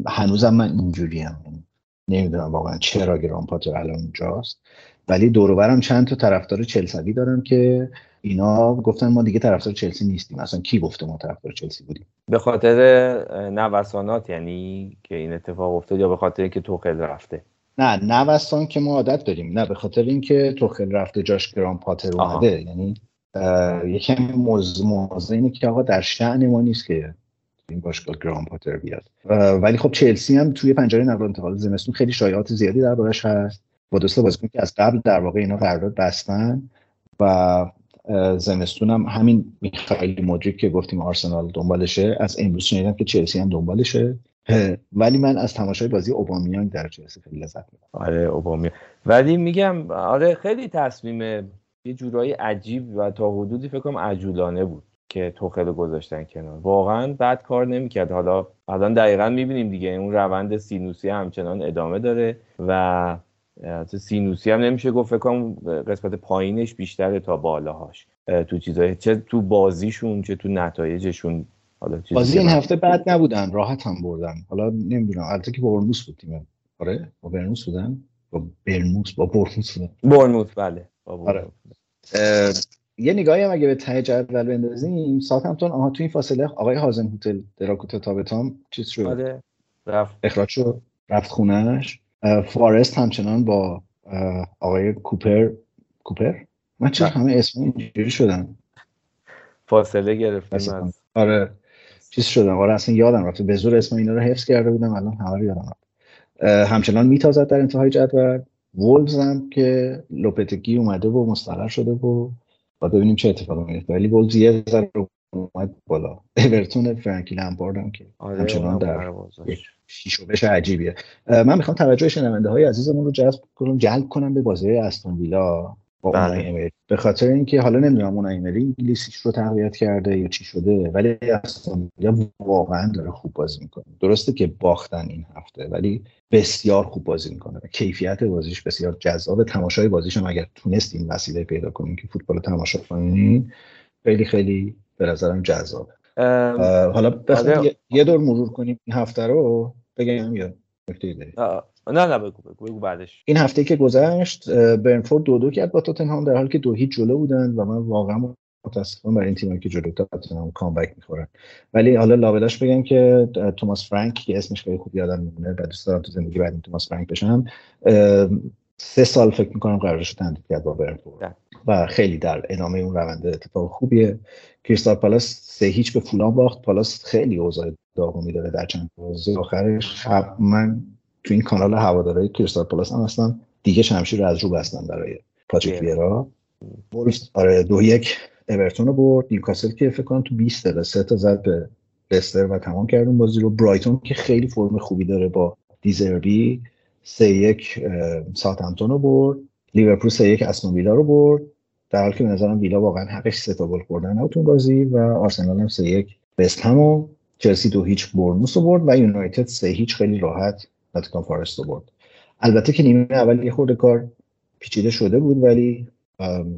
هنوزم من هم نمی‌دونم واقعا چرا گرام پاتر الان اونجاست. ولی دور چند تا طرفدار چلسی دارم که اینا گفتن ما دیگه طرفدار چلسی نیستیم. اصلا کی گفته ما طرفدار چلسی بودیم؟ به خاطر نوسانات یعنی که این اتفاق افتاد یا به خاطر اینکه توخل رفته؟ نه نوسان که ما عادت داریم. نه به خاطر اینکه توخل رفته جاش گرام پاتر اومده. یعنی یکم موضوع اینه که آقا در شأن ما نیست که این باشگاه گرام پاتر بیاد. ولی خب چلسی هم توی پنجره نقل و انتقال زمستون خیلی شایعات زیادی دربارش هست. با دوستا بازیکن که از قبل در واقع اینا قرارداد بستن و زمستون هم همین میخائیل مدریک که گفتیم آرسنال دنبالشه از امروز شنیدم که چلسی هم دنبالشه. ولی من از تماشای بازی اوبامیان در چلسی خیلی لذت می‌برم. آره اوبامیان ولی میگم آره خیلی تصمیم یه جورایی عجیب و تا حدودی فکر کنم عجولانه بود که توخل گذاشتن کنار. واقعا بد کار نمی‌کرد. حالا الان دقیقا می‌بینیم دیگه. اون روند سینوسی همچنان ادامه داره و سینوسی هم نمیشه گفت فکر کنم قسمت پایینش بیشتره تا بالاهاش. تو چیزای چه تو بازیشون چه تو نتایجشون. حالا بازی این هفته بعد نبودن راحت هم بردن. حالا نمی‌دونم البته که با برنوس بود تیم آره با برنوس بودن؟ با برموس با برموس برموس بله. آره. یه نگاهی هم اگه به ته جدول بندازیم ساوثهمپتون آها تو این فاصله آقای هازن هتل دراکوتا تابتام چیز شد؟ آره. رفت. اخراج شد رفت خونش فارست همچنان با آقای کوپر کوپر؟ من چه همه اسم اینجوری شدن؟ فاصله گرفتیم آره چیز شدم آره اصلا یادم رفته به زور اسم اینا رو حفظ کرده بودم. الان همه رو یادم رفت. همچنان میتازد در انتهای جدول. وولز هم که لوپتگی اومده و مستقر شده و با ببینیم چه اتفاقی میفته ولی وولز یه ذره اومد بالا. اورتون فرانکی لمپارد هم که آره همچنان در شیشو بشه عجیبیه من می‌خوام توجه شنونده های عزیزمون رو جذب کنم جلب کنم به بازی استون ویلا با بله. به خاطر اینکه حالا نمی‌دونم اون ایمری انگلیسیش رو تقویت کرده یا چی شده ولی استون ویلا واقعا داره خوب بازی می‌کنه. درسته که باختن این هفته ولی بسیار خوب بازی می‌کنه و کیفیت بازیش بسیار جذاب. تماشای بازیش هم اگر تونستیم وسیله پیدا کنیم که فوتبال تماشا کنیم خیلی خیلی به نظرم جذابه. حالا بخوام آره. یه دور مرور کنیم این هفته رو بگم یا نکته داری نه نه بگو بگو, بگو بعدش. این هفته که گذشت برنفورد دو دو کرد با تاتنهام در حالی که دو هیچ جلو بودن و من واقعا متاسفم برای این تیمایی که جلو تاتنهام کامبک می‌خورن. ولی حالا لابلاش بگم که توماس فرانک که اسمش خیلی خوب یادم میمونه بعد دوست دارم تو زندگی بعد توماس فرانک بشم سه سال فکر می‌کنم قرارش تمدید کرد با برنفورد. و خیلی در ادامه اون روند اتفاق خوبیه. کریستال پالاس سه هیچ به فولان باخت. پالاس خیلی اوضاع داغونی داره در چند بازی آخرش. من تو این کانال هواداری کریستال پالاس هم اصلا دیگه شمشیر رو از رو بستن برای پاتریک ویرا. وولفز آره دو یک اورتون رو برد. نیوکاسل که فکر کنم تو 20 دقیقه سه تا زد به لستر و تمام کرد اون بازی رو. برایتون که خیلی فرم خوبی داره با دزربی سه یک ساوثهمپتون رو برد. لیورپول سه یک استون ویلا رو برد. در حالی که به نظرم ویلا واقعا حقش سه تا گل خوردن اون بازی و آرسنال هم سه یک وستهم چلسی دو هیچ بورنموث رو برد و یونایتد سه هیچ خیلی راحت ناتینگهام فارست رو برد. البته که نیمه اول یه خورده کار پیچیده شده بود ولی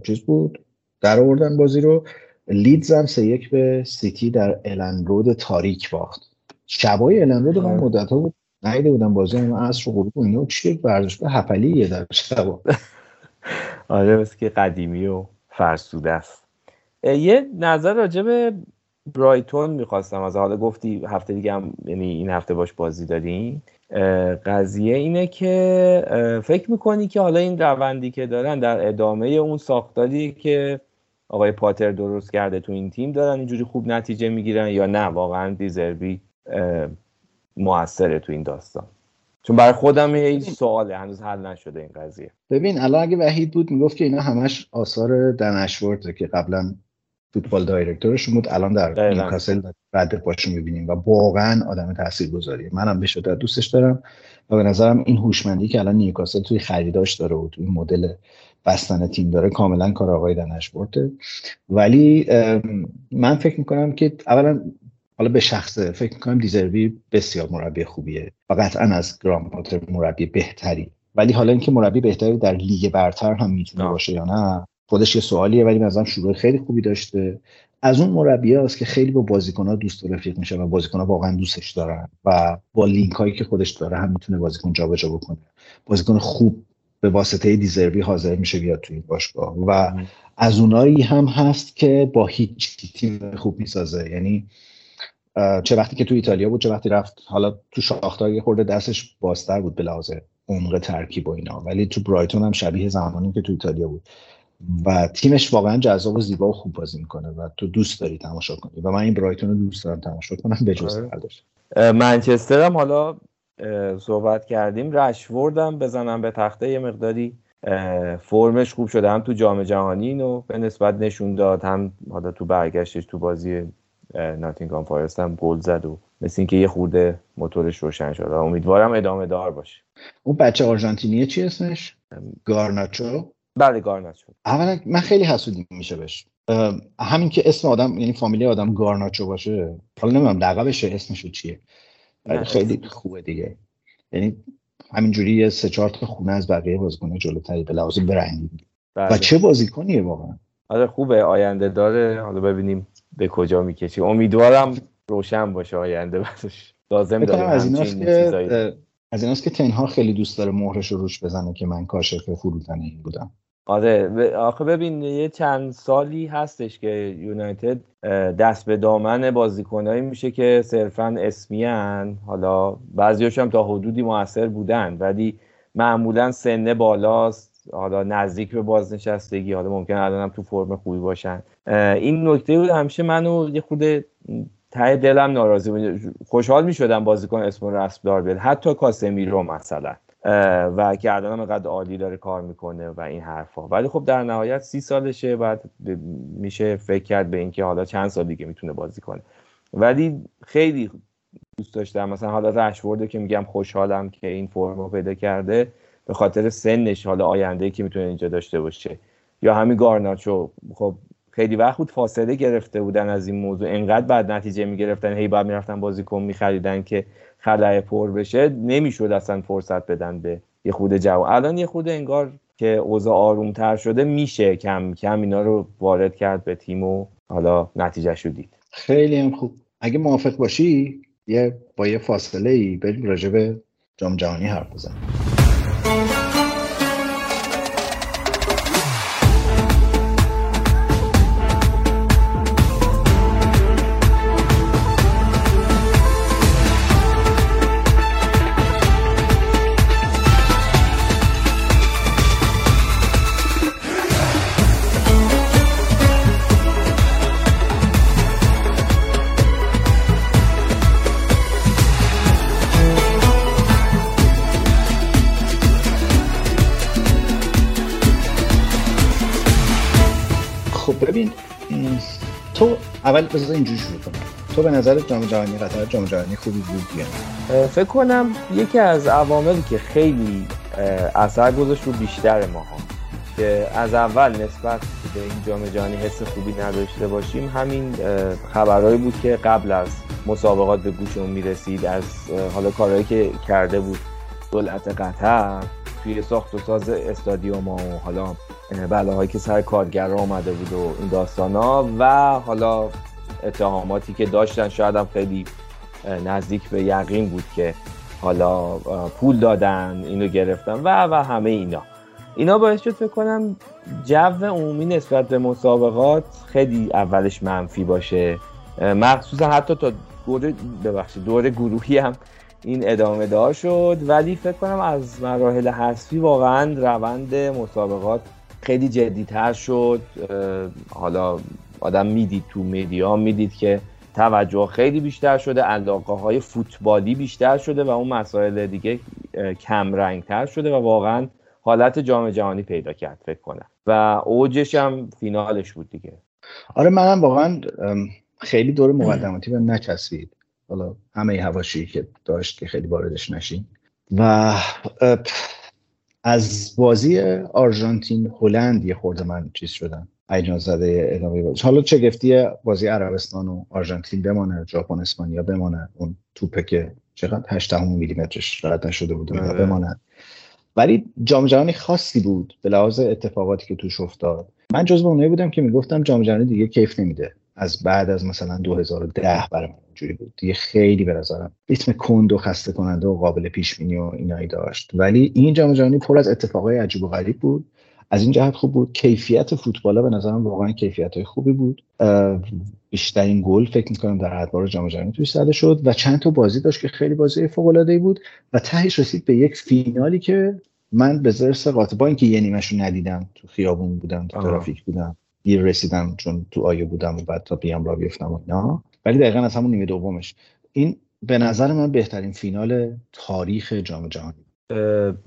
چیز بود در آوردن بازی رو. لیدز هم سه یک به سیتی در الان رود تاریک باخت. شبای الان رود من مدت ها بود نیده بودم بازی من عصر و غروب و اینا چی ورزشگاه هپلیه در شبا آره مثل که قدیمی و فرسوده است. یه نظر راجع به برایتون می‌خواستم از حالا گفتی هفته دیگه هم یعنی این هفته باش بازی داریم قضیه اینه که فکر می‌کنی که حالا این روندی که دارن در ادامه اون ساختاری که آقای پاتر درست کرده تو این تیم دارن اینجوری خوب نتیجه می‌گیرن یا نه؟ واقعا دیزربی موثره تو این داستان. چون برای خودم این سواله هنوز حل نشده این قضیه. ببین الان اگه وحید بود می‌گفت که اینا همش آثار دنشورده که قبلا فوتبال دایرکتورشون بود الان در نیوکاسل رد پاشو می‌بینیم و واقعا آدم تاثیرگذاریه. منم به شدت دوستش دارم و به نظرم این هوشمندی که الان نیوکاسل توی خریداش داره و توی مدل بستن تیم داره کاملا کار آقای دنشورده ولی من فکر می‌کنم که اولا حالا به شخصه فکر می‌کنم دیزروی بسیار مربی خوبیه و قطعا از گرام پاتر مربی بهتری. ولی حالا اینکه مربی بهتری در لیگ برتر هم می‌تونه باشه یا نه خودش یه سوالیه ولی مثلا شروع خیلی خوبی داشته. از اون مربی هست که خیلی با بازیکن دوست رفیق میشه و بازیکن واقعا دوستش دارن و با لینک هایی که خودش داره هم می‌تونه بازیکن جابجا بکنه. بازیکن خوب به واسطه دیزروی حاضر میشه بیاد تو این باشگاه و از اونایی هم هست که با هیچ تیم خوب می‌سازه. یعنی چه وقتی که تو ایتالیا بود چه وقتی رفت حالا تو شاختار یه خورده دستش بازتر بود به لحاظ عمق ترکیب و اینا. ولی تو برایتون هم شبیه زمانی که تو ایتالیا بود. و تیمش واقعا جذاب و زیبا و خوب بازی می‌کنه و تو دوست داری تماشا کنی. و من این برایتون رو دوست دارم تماشا کنم به جز آره. منچستر هم حالا صحبت کردیم. رشوردم بزنم به تخته یه مقداری فرمش خوب شده. هم تو جام جهانی اینو به نسبت نشون داد هم حالا تو برگشتش تو بازی ناتینگام فارست هم گل زد و مثل اینکه یه خورده موتورش روشن شده امیدوارم ادامه دار باشه. اون بچه آرژانتینیه چی اسمش؟ گارناچو. بله گارناچو. اولا من خیلی حسودی میشه بهش. همین که اسم آدم یعنی فامیلی آدم گارناچو باشه حالا نمی‌دونم لقبشه اسمش چیه؟ خیلی خوبه دیگه. یعنی همینجوری یه سه چهار تا خونه از بقیه بازیکن جلوتری به لحاظ برندی بله. و چه بازیکنیه واقعا؟ آره خوبه. آینده داره. حالا ببینیم به کجا می‌کشی. امیدوارم روشن باشه آینده برش لازم داره از ایناست که از ایناست که تنها خیلی دوست داره مهرش رو روش بزنه که من کاشف فروتن این بودم. آره آخه ببین یه چند سالی هستش که یونایتد دست به دامن بازیکنایی میشه که صرفا اسمیان حالا بعضیاش هم تا حدودی موثر بودن ولی معمولا سنه بالاست. حالا نزدیک به بازنشستگی حالا ممکن الان هم تو فرم خوبی باشن. این نکته بود همیشه منو یه خود ته دلم ناراضی بود. خوشحال می‌شدم بازیکن اسم دار بیاد. حتی کاسمیرو مثلا. و که الان اینقدر عالی داره کار می‌کنه و این حرفا. ولی خب در نهایت سی سالشه بعد میشه فکر کرد به اینکه حالا چند سال دیگه می‌تونه بازی کنه. ولی خیلی دوست داشتم. مثلا حالا رشورده که میگم خوشحالم که این فرمو پیدا کرده. به خاطر سنش حالا آینده که می‌تونه اینجا داشته باشه. یا همین گارناچو خب خیلی وقت بود فاصله گرفته بودن از این موضوع. انقدر بعد نتیجه می‌گرفتن هی بعد می‌رفتن بازیکن میخریدن که خلای پر بشه. نمی‌شد اصلا فرصت بدن به یه خود جو الان یه خود انگار که اوضاع آروم تر شده میشه کم کم اینا رو وارد کرد به تیم و حالا نتیجه شدید خیلی هم خوب. اگه موافق باشی یه با یه فاصله ای بریم راجع به جام جهانی حرف بزنیم. اول بذار اینجوری شروع کنم. تو به نظر جام جهانی قطر جام جهانی خوبی بود فکر کنم یکی از عواملی که خیلی اثر گذاشت رو بیشتر ماها. که از اول نسبت به این جام جهانی حس خوبی نداشته باشیم همین خبرهایی بود که قبل از مسابقات به گوشمون می‌رسید از حالا کارهایی که کرده بود. دولت قطر توی ساخت و ساز استادیوم و حالا بلاهایی که سر کارگر آمده بود و این داستان ها و حالا اتهاماتی که داشتن شاید هم خیلی نزدیک به یقین بود که حالا پول دادن اینو گرفتن و و همه اینا. اینا باعث شد فکر کنم جو عمومی نسبت به مسابقات خیلی اولش منفی باشه. مخصوصا حتی تا دوره ببخشید دوره گروهی هم این ادامه دار شد. ولی فکر کنم از مراحل حذفی واقعا روند مسابقات خیلی جدیتر شد. حالا آدم می‌دید تو میدیا می‌دید که توجه خیلی بیشتر شده علاقه های فوتبالی بیشتر شده و اون مسائل دیگه کم رنگ تر شده و واقعا حالت جام جهانی پیدا کرد فکر کنم. و اوجش هم فینالش بود دیگه. آره منم واقعا خیلی دور مقدماتی به نچسبید. حالا همه هواشی که داشت که خیلی واردش نشین. و از بازی آرژانتین هلند یه خورده من چیز شدم. ایجان زده ادامه بازی. حالا چگفتی بازی عربستان و آرژانتین بمانه ژاپن اسپانیا بمانه؟ اون توپه که چقدر 8 میلیمترش رد نشده بود آره. بمانه. ولی جام جهانی خاصی بود به لحاظ اتفاقاتی که توش افتاد. من جزو اونایی بودم که می‌گفتم جام جهانی دیگه کیف نمیده. از بعد از مثلا 2010 برای من اینجوری بود. دیگه خیلی به نظرم ریتم کند و خسته کننده و قابل پیش بینی و اینایی داشت. ولی این جام جهانی پر از اتفاقای عجیب و غریب بود. از این جهت خوب بود. کیفیت فوتبال به نظرم واقعا کیفیت های خوبی بود. بیشترین گل فکر می‌کنم در ادوار جام جهانی توش زده شد و چند تا بازی داشت که خیلی بازی فوق العاده بود و تهش رسید به یک فینالی که من به زرس قاطع با اینکه یه نیمش رو ندیدم تو خیابون بودم تو ترافیک بودم دیر رسیدم چون تو آیه بودم و بعد تا بیام را بیفتم و اینا. ولی دقیقا از همون نیمه دومش. این به نظر من بهترین فینال تاریخ جام جهانی.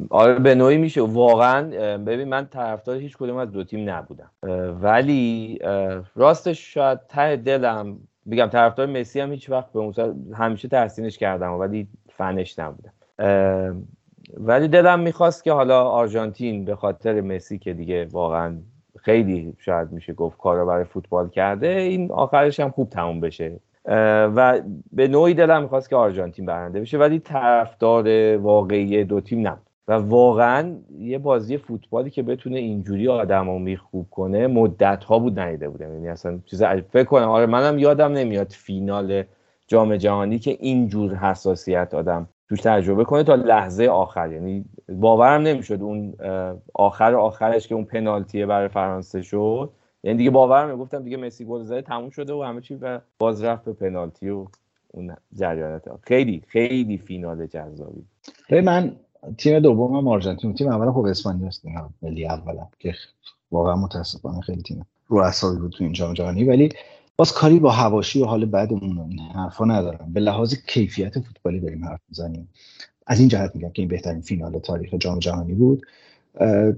آره به نوعی میشه. واقعا ببین من طرفدار هیچ کدوم از دو تیم نبودم. ولی راستش شاید ته دلم بگم طرفدار مسی هم هیچ وقت به همیشه تحسینش کردم ولی فنش نبودم. ولی دلم می‌خواست که حالا آرژانتین به خاطر مسی که دیگه واقعا خیلی شاید میشه گفت کار برای فوتبال کرده. این آخرش هم خوب تموم بشه. و به نوعی دلم می‌خواست که آرژانتین برنده بشه ولی طرفدار واقعی دو تیم نبود. و واقعا یه بازی فوتبالی که بتونه اینجوری آدم رو میخوب کنه مدت ها بود ندیده بودم. یعنی اصلا چیز فکر کنم آره منم یادم نمیاد فینال جام جهانی که اینجور حساسیت آدم توش تجربه کنه تا لحظه آخر. یعنی باورم نمی‌شد اون آخر آخرش که اون پنالتیه برای فرانسه شد. یعنی دیگه باورم گفتم دیگه مسی گل زده تموم شده و همه چی و باز رفت به پنالتی و اون جریانات خیلی خیلی فینال جذابی. من تیم دومم آرژانتین تیم اول خب اسپانیا است ملی اولم که واقعا متاسفانه خیلی تیم رو اعصابی بود تو این جام جهانی. ولی باز کاری با هواشی و حال بعدمون این حرفا ندارم. به لحاظ کیفیت فوتبالی داریم حرف می‌زنیم. از این جهت میگم که این بهترین فینال تاریخ جام جهانی بود.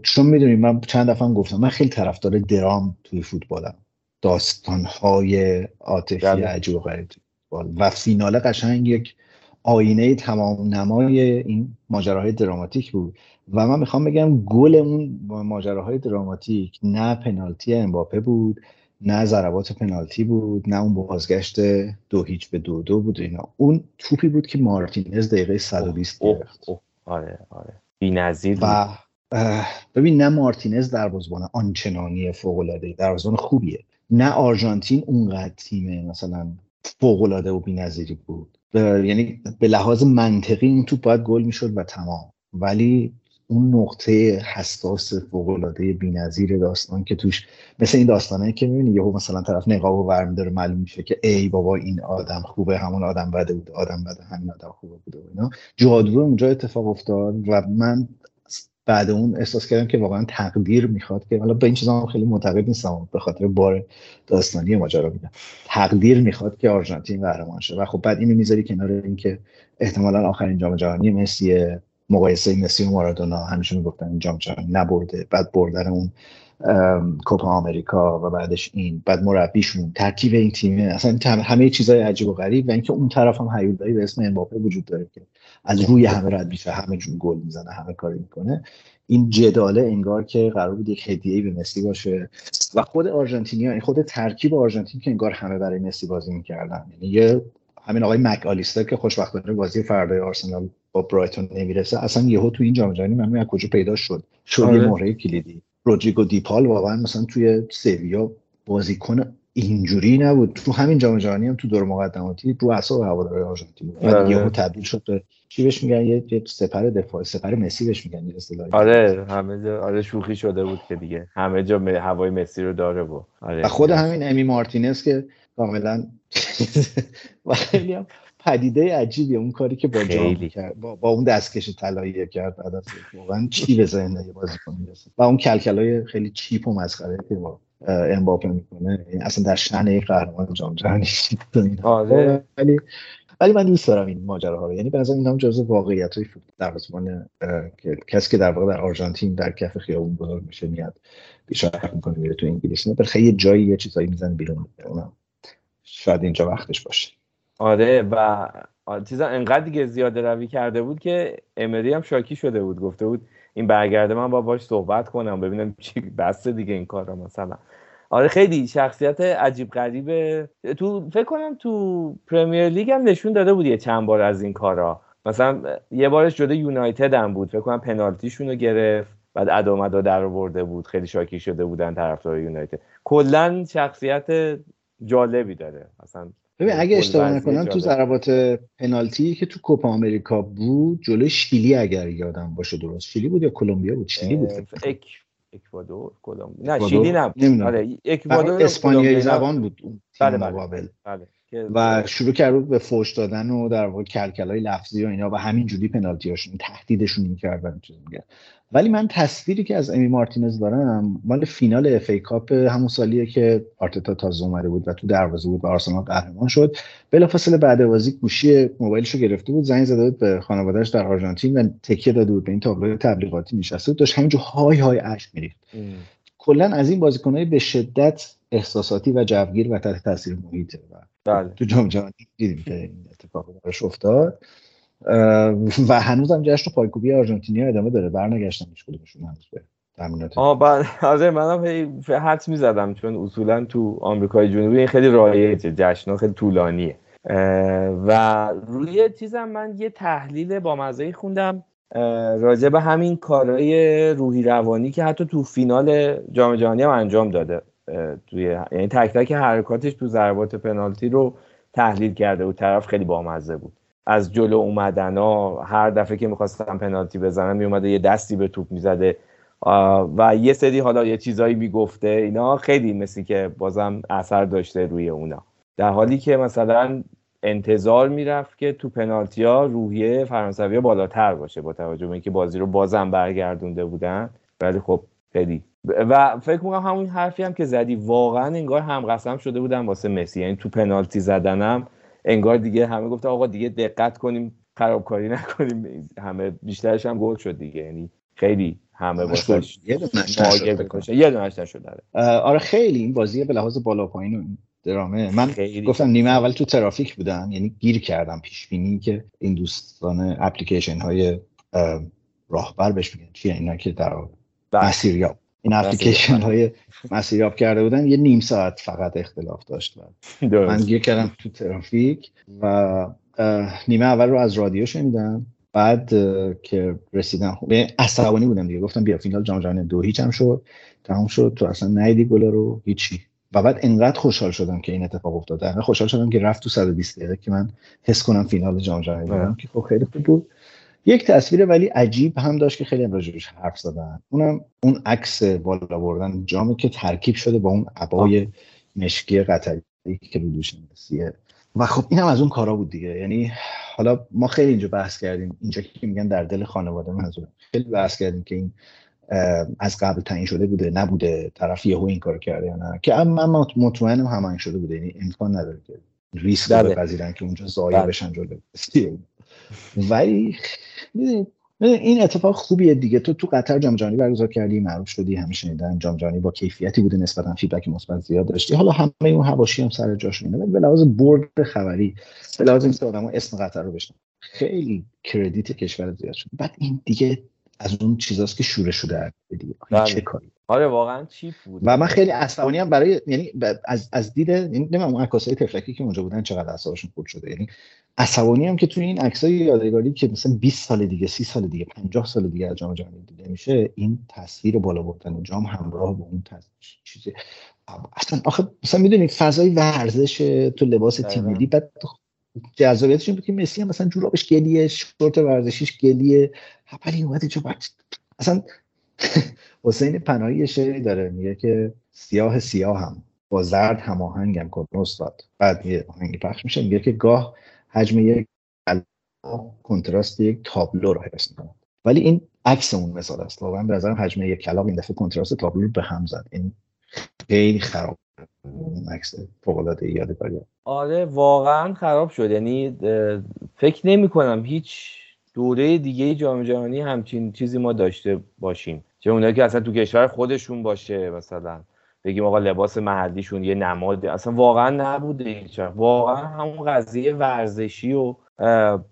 چون می‌دونید من چند دفعه گفتم من خیلی طرفدار درام توی فوتبالم. داستانهای عاطفی بله. عجیب و غریب و فینال قشنگ یک آینه تمام نمای این ماجراهای دراماتیک بود. و من می‌خوام بگم گل اون ماجراهای دراماتیک نه پنالتی امباپه بود نه ضربات پنالتی بود نه اون بازگشت دو هیچ به دو دو بود اینا. اون توپی بود که مارتینز دقیقه 120 گرفت. آره آره. بی‌نظیر و ببین نه مارتینز دروازه‌بان آنچنانی العاده دروازه‌بان خوبیه. نه آرژانتین اونقدر تیم مثلا فوق العاده و بی‌نظیری بود. یعنی به لحاظ منطقی این توپ باید گل می‌شد و تمام. ولی اون نقطه حساس فوق العاده بی‌نظیر داستان که توش مثل این داستانه که می‌بینی یهو مثلا طرف نقابو برمیداره معلوم میشه که ای بابا این آدم خوبه همون آدم بده بود آدم بده همین آدم خوبه بوده و اینا. جادو اونجا اتفاق افتاد و من بعد اون احساس کردم که واقعا تقدیر می‌خواد که حالا به این چیزا خیلی معتقد نیستم به خاطر بار داستانی ماجرا میگم. تقدیر می‌خواد که آرژانتین قهرمان شه. و خب بعد اینو می‌ذاری کنار اینکه احتمالا آخرین جام جهانی مسی مقایسه مسی و مارادونا همیشه می‌گفتن این جام جهانی نبرده بعد بردن اون کوپا آمریکا و بعدش این. بعد مربیشون ترکیب این تیمه. اصلا همه چیزای عجیب و غریب و اینکه اون طرف هم هیولایی به اسم امباپه وجود داره که از روی همه رد میشه همه جون گل می‌زنه همه کاری می‌کنه. این جداله انگار که قرار بود یک هدیه به مسی باشه. و خود آرژانتینیا خود ترکیب آرژانتین که انگار همه برای مسی بازی می‌کردن. یعنی یه همین آقای مک آلیستر که خوشبختانه بازی فردای آرسنال با برایتون نمی‌رسه. اصلا یهو تو این جام جهانی من از کجا پیدا شد. شد آره. مهره کلیدی. رودریگو دیپال واقعا مثلا توی سویا بازیکن اینجوری نبود. تو همین جام جهانی هم تو دور مقدماتی رو اعصاب هوادارهای آرژانتین بود. بعد یهو تبدیل شد به چی بهش میگن؟ یه سپر دفاع سپر مسی بهش میگن یه اصطلاحی. آره همه جا آره شوخی شده بود که دیگه. همه جا هوای مسی رو داره بود آره. و خود همین امی مارتینز که کاملا و خیلی هم پدیده عجیبیه اون کاری که با جام کرد با, با اون دستکش طلایی کرد بعد از واقعا چی به ذهن یه بازیکن می‌رسه. و اون کلکلای خیلی چیپ و مسخره که با امباپه می‌کنه اصلا در شأن یک قهرمان جام جهانی آره. ولی ولی من دوست دارم این ماجراها رو. یعنی به نظر این هم جزء واقعیت های در زمان کسی که در واقع در آرژانتین در کف خیابون بزرگ میشه میاد پیشرفت می‌کنه میره تو انگلیس. نه خیلی جایی یه چیزایی می‌زنه بیرون. اونم شاید اینجا وقتش باشه. آره و چیزا انقدر دیگه زیاده روی کرده بود که امری هم شاکی شده بود. گفته بود این برگرده من با باش صحبت کنم ببینم چی بسته دیگه این کار مثلا. آره خیلی شخصیت عجیب غریبه تو فکر کنم تو پرمیر لیگ هم نشون داده بود یه چند بار از این کارا. مثلا یه بارش جده یونایتد هم بود. فکر کنم پنالتیشون رو گرفت بعد ادامدا در آورده بود. خیلی شاکی شده بودن طرفدار یونایتد. کلا شخصیت جالبی داره. مثلا ببین اگه اشتباه نکنم تو ضربات پنالتی که تو کوپا آمریکا بود جلوی شیلی اگر یادم باشه درست شیلی بود یا کلمبیا بود؟ شیلی بود اک اکوادور کلمبیا نه شیلی نبود. آره اکوادور اسپانیایی زبان بود اون بله بله. بله. و شروع کرد به فوش دادن و در واقع کلکلای لفظی و اینا و همین جوری پنالتیاشون تهدیدشون می‌کردن چیز میگه ولی من تصویری که از امی مارتینز دارم مال فینال FA Cup همون سالیه که آرتتا تازه اومده بود و تو دروازه بود و آرسنال قهرمان شد. بلافاصله بعد بازی گوشی موبایلشو گرفته بود زنگ زده بود به خانوادهش در آرژانتین و تکیه داده بود به این تابلو تبلیغاتی نشسته بود. داشت همینجور های های اشک میریخت. کلا از این بازیکنهای به شدت احساساتی و جوگیر و تحت تاثیر محیطه و بله. تو جام جهانی دیدیم که این اتفاق براش افتاد. و هنوزم جشن پایکوبی آرژانتینیا ادامه داره. برنگشتن هیچ کدومشون هنوز به آه بعد آره منم حدس می‌زدم چون اصولا تو آمریکای جنوبی این خیلی رایجه. جشن خیلی طولانیه. و روی چیزم من یه تحلیل با مزه خوندم. راجع به همین کارهای روحی روانی که حتی تو فینال جام جهانی هم انجام داده. توی یعنی تک تک حرکاتش تو ضربات پنالتی رو تحلیل کرده و طرف خیلی بامزه بود. از جلو اومدن ها هر دفعه که می‌خواستم پنالتی بزنم میومده یه دستی به توپ می‌زده. و یه سری حالا یه چیزایی می‌گفته. اینا خیلی مثل که بازم اثر داشته روی اونا. در حالی که مثلا انتظار می‌رفت که تو پنالتی ها روحیه فرانسوی بالاتر باشه با توجه به اینکه بازی رو بازم برگردونده بودن. ولی خب خیلی. و فکر می‌کنم همون حرفی هم که زدی واقعا انگار هم قسم شده بودن واسه مسی. یعنی تو پنالتی زدنم انگار دیگه همه گفته آقا دیگه دقت کنیم خرابکاری نکنیم. همه بیشترش هم گل شد دیگه. یعنی خیلی همه واسه یه دونش نشد آره. آره خیلی. این بازی به لحاظ بالا پایین و درامه. من گفتم نیمه اول تو ترافیک بودم یعنی گیر کردم پیش بینی که این دوستان اپلیکیشن های راهبر بهش میگن. چیه اینا که در بله. مسیریاب. این اپلیکیشن های مسیریاب کرده بودن یه نیم ساعت فقط اختلاف داشت. من گیر کردم تو ترافیک و نیمه اول رو از رادیو شنیدم. بعد که رسیدم عصبانی بودم دیگه. گفتم بیا فینال جام جهانی دو هیچ هم شد تمام شد. تو اصلا نیدی گل رو هیچی. و بعد انقدر خوشحال شدم که این اتفاق افتاد. خوشحال شدم که رفت تو 120 دقیقه که من حس کنم فینال جام جهانی بودم که خب خیلی خوب بود. یک تصویر ولی عجیب هم داشت که خیلی راجبش حرف زدن. اونم اون عکس بالا بردن جامی که ترکیب شده با اون عبای مشکی قطری که رو دوش و خب اینم از اون کارا بود دیگه. یعنی حالا ما خیلی اینجا بحث کردیم. اینجا که میگن در دل خانواده منظورم. خیلی بحث کردیم که این از قبل تعیین شده بوده نبوده طرف یهو این کار کرده یا نه. که من مطمئنم همین شده بوده. یعنی امکان نداره که ریسک بله. بپذیرن که اونجا ضایع بله. بشن جلو ولی این اتفاق خوبیه دیگه. تو تو قطر جام جهانی برگزار کردی معروف شدی همه شنیدن. جام جهانی با کیفیتی بوده نسبتا فیدبک مثبت زیاد داشتی حالا همه اون حواشی هم سر جاش ولی به لحاظ برد خبری به لحاظ اینکه آدم‌ها اسم قطر رو بشنن خیلی کردیت کشور زیاد شد بعد این دیگه از اون چیزاست که شوره شده دیگه بله. چه کاری؟ آره واقعا چی بود؟ و من خیلی عصبانی هم برای یعنی از از دید یعنی نمی‌دونم اون عکاسای تفلکی که اونجا بودن چقدر اعصابشون خورد شده. یعنی عصبانی هم که توی این عکسای یادگاری که مثلا 20 سال دیگه 30 سال دیگه 50 سال دیگه از جام جهانی دیده میشه این تصویر بالا بردن جام همراه با اون چیزی اصلا آخه مثلا می‌دونید فضای ورزش تو لباس تیم ملی بعد جذابیتش بود که مسی هم مثلا جورابش گلیه شورت ورزشیش گلیه. ولی اومد اینجا اصلا حسین پناهی شعری داره میگه که سیاه سیاه هم با زرد هماهنگم کن استاد. بعد یه آهنگی پخش میشه میگه که گاه حجم یک کنتراست یک تابلو رو حفظ می‌کنه. ولی این عکس اون مثال است. واقعا به نظرم حجم یک کلاق این دفعه کنتراست تابلو رو به هم زد. این خیلی خراب عکس فوق العاده یادگاری آره واقعا خراب شد. یعنی فکر نمی کنم هیچ دوره دیگه جام جهانی همچین چیزی ما داشته باشیم. چه اونایی که اصلا تو کشور خودشون باشه مثلا بگیم آقا لباس محلیشون یه نماد اصلا واقعا نبوده هیچ واقعا همون قضیه ورزشی و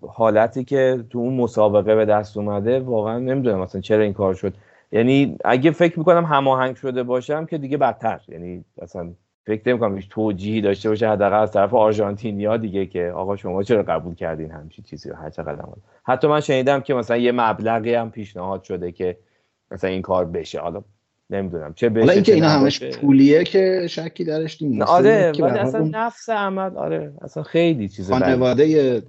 حالتی که تو اون مسابقه به دست اومده واقعا نمی‌دونم مثلا چرا این کار شد. یعنی اگه فکر می‌کنم هماهنگ شده باشم که دیگه بدتر. یعنی اصلا فکر نمی کنم هیچ توجیهی داشته باشه حداقل از طرف آرژانتینیا دیگه که آقا شما چرا قبول کردین همچین چیزی رو؟ هر چقدر حتی من شنیدم که مثلا یه مبلغی هم پیشنهاد شده که مثلا این کار بشه. حالا نمی‌دونم چه بشه حالا اینکه اینا همش پولیه که شکی درش نیست. آره ولی اصلا نفس عمل آره اصلا خیلی چیز خانواده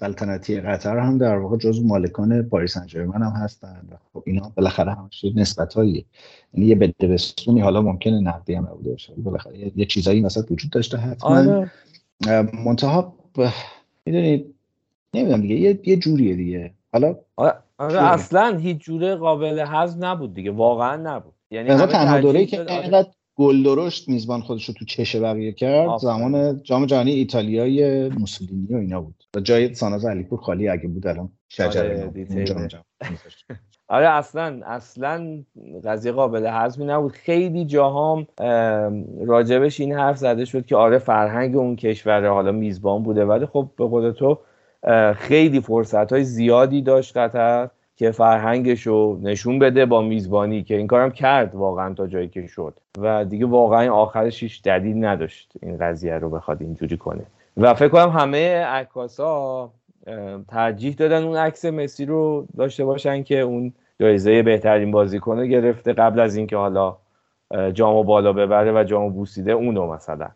سلطنتی قطر هم در واقع جزو مالکان پاریس سن هم هستن خب اینا بالاخره همش نسبتایی یعنی یه بدبستونی حالا ممکنه نقدی هم نبوده باشه بالاخره یه چیزایی مثلا وجود داشته حتما. آره. منتها می‌دونید نمی‌دونم دیگه یه, یه جوریه دیگه. حالا آره, آره اصلا هیچ جوره قابل حذف نبود دیگه واقعا نبود. یعنی تنها دوره‌ای که اینقدر گل درشت میزبان خودش رو تو چشه بقیه کرد. زمان جام جهانی ایتالیای موسولینی و اینا بود. و جای ساناز علیپور خالی اگه بود الان شجره آره, آره اصلا اصلا قضیه قابل حذفی نبود. خیلی جاهام راجبش این حرف زده شد که آره فرهنگ اون کشور حالا میزبان بوده. ولی خب به قول تو خیلی فرصت های زیادی داشت قطر. که فرهنگش رو نشون بده با میزبانی که این کارم کرد واقعا تا جایی که شد. و دیگه واقعا آخرش هیچ دلیل نداشت این قضیه رو بخواد اینجوری کنه. و فکر کنم همه عکاسا ترجیح دادن اون عکس مسی رو داشته باشن که اون جایزه بهترین بازیکن گرفته قبل از اینکه حالا جامو بالا ببره و جامو بوسیده اونو مثلا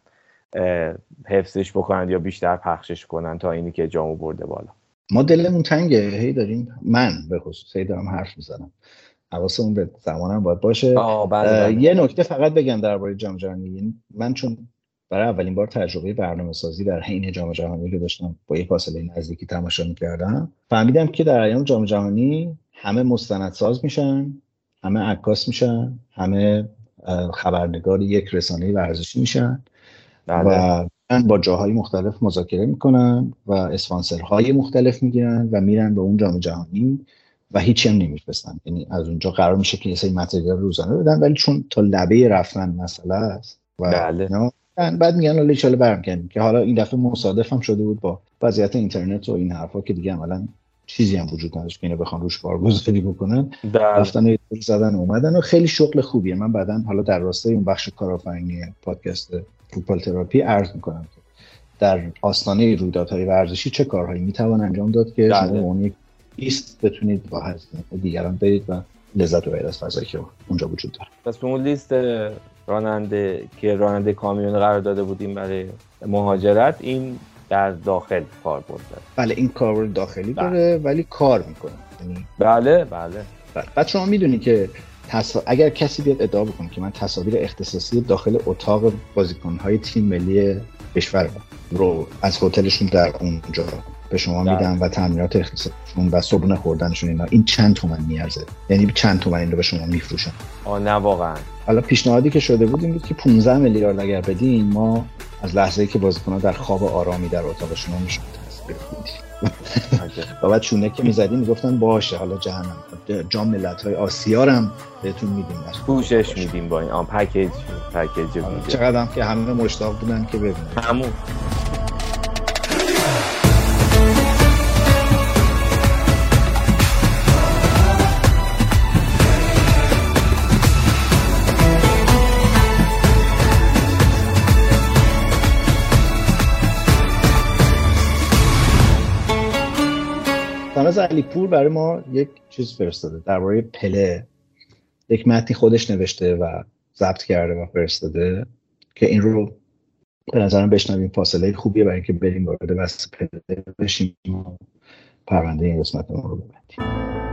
حفظش بکنن یا بیشتر پخشش کنن تا اینی که جامو برده بالا. ما دلمون تنگه. هی داریم من به خصوص هی دارم حرف می‌زنم. حواسمون به زمانم باید باشه. بله، بله. یه نکته فقط بگم درباره جام جهانی. یعنی من چون برای اولین بار تجربه برنامه سازی در حین جام جهانی رو داشتم با یه فاصله نزدیکی تماشا می‌کردم. فهمیدم که در ایام جام جهانی همه مستندساز میشن همه عکاس میشن همه خبرنگار یک رسانه ورزشی میشن. بله. و با جاهای مختلف مذاکره می‌کنن و اسپانسرهای مختلف می‌گیرن و میرن به اون جام جهانی و هیچی هم نمیفرستن یعنی از اونجا قرار میشه که یه سری متریال روزانه بدن ولی چون تا لبه رفتن مسئله است و بله. بعد میگن حالا برم کردیم که حالا این دفعه مصادف هم شده بود با وضعیت اینترنت و این حرفا که دیگه عملا چیزی هم وجود نداشت که اینو بخوان روش بارگذاری بکنن بله. رفتن زدن اومدن و خیلی شغل خوبیه من بعدا حالا در راستای اون بخش کارآفرینی پادکست فوتبال تراپی عرض می‌کنم که در آستانه رویدادهای ورزشی چه کارهایی می‌توان انجام داد که شما اون یک لیست بتونید با دیگران برید و لذت ببرید از فضایی که اونجا وجود داره. پس اون لیست راننده که راننده کامیون قرار داده بودیم برای مهاجرت این در داخل کار برده. بله این کار داخلی بله. داره ولی کار می‌کنه. یعنی بله بله. بله. بعد شما می‌دونی که اگر کسی بیاد ادعا بکنه که من تصاویر اختصاصی داخل اتاق بازیکنهای تیم ملی کشور رو از هتلشون در اونجا به شما بله. میدم و تعمیرات اختصاصشون و صبحونه خوردنشون اینا. این چند تومن میارزه. یعنی چند تومن این رو به شما میفروشن. آه نه واقعا. حالا پیشنهادی که شده بود این بود که 15 میلیارد اگر بدین ما از لحظه ای که بازیکن‌ها در خواب آرامی در اتاق شما میشون تصویر و بعد چونه که می‌زدیم می‌گفتن باشه حالا جهنم. جام ملت های آسیا هم بهتون میدیم. پوشش میدیم با این آن پکیج پکیج چقدر هم که همه مشتاق بودن که ببینن. همون. ساناز علیپور برای ما یک چیز فرستاده درباره پله. یک متنی خودش نوشته و ضبط کرده و فرستاده که این رو به نظرم بشنویم. فاصله خوبیه برای اینکه بریم وارد بحث پله بشیم پرونده این قسمت رو ببندیم.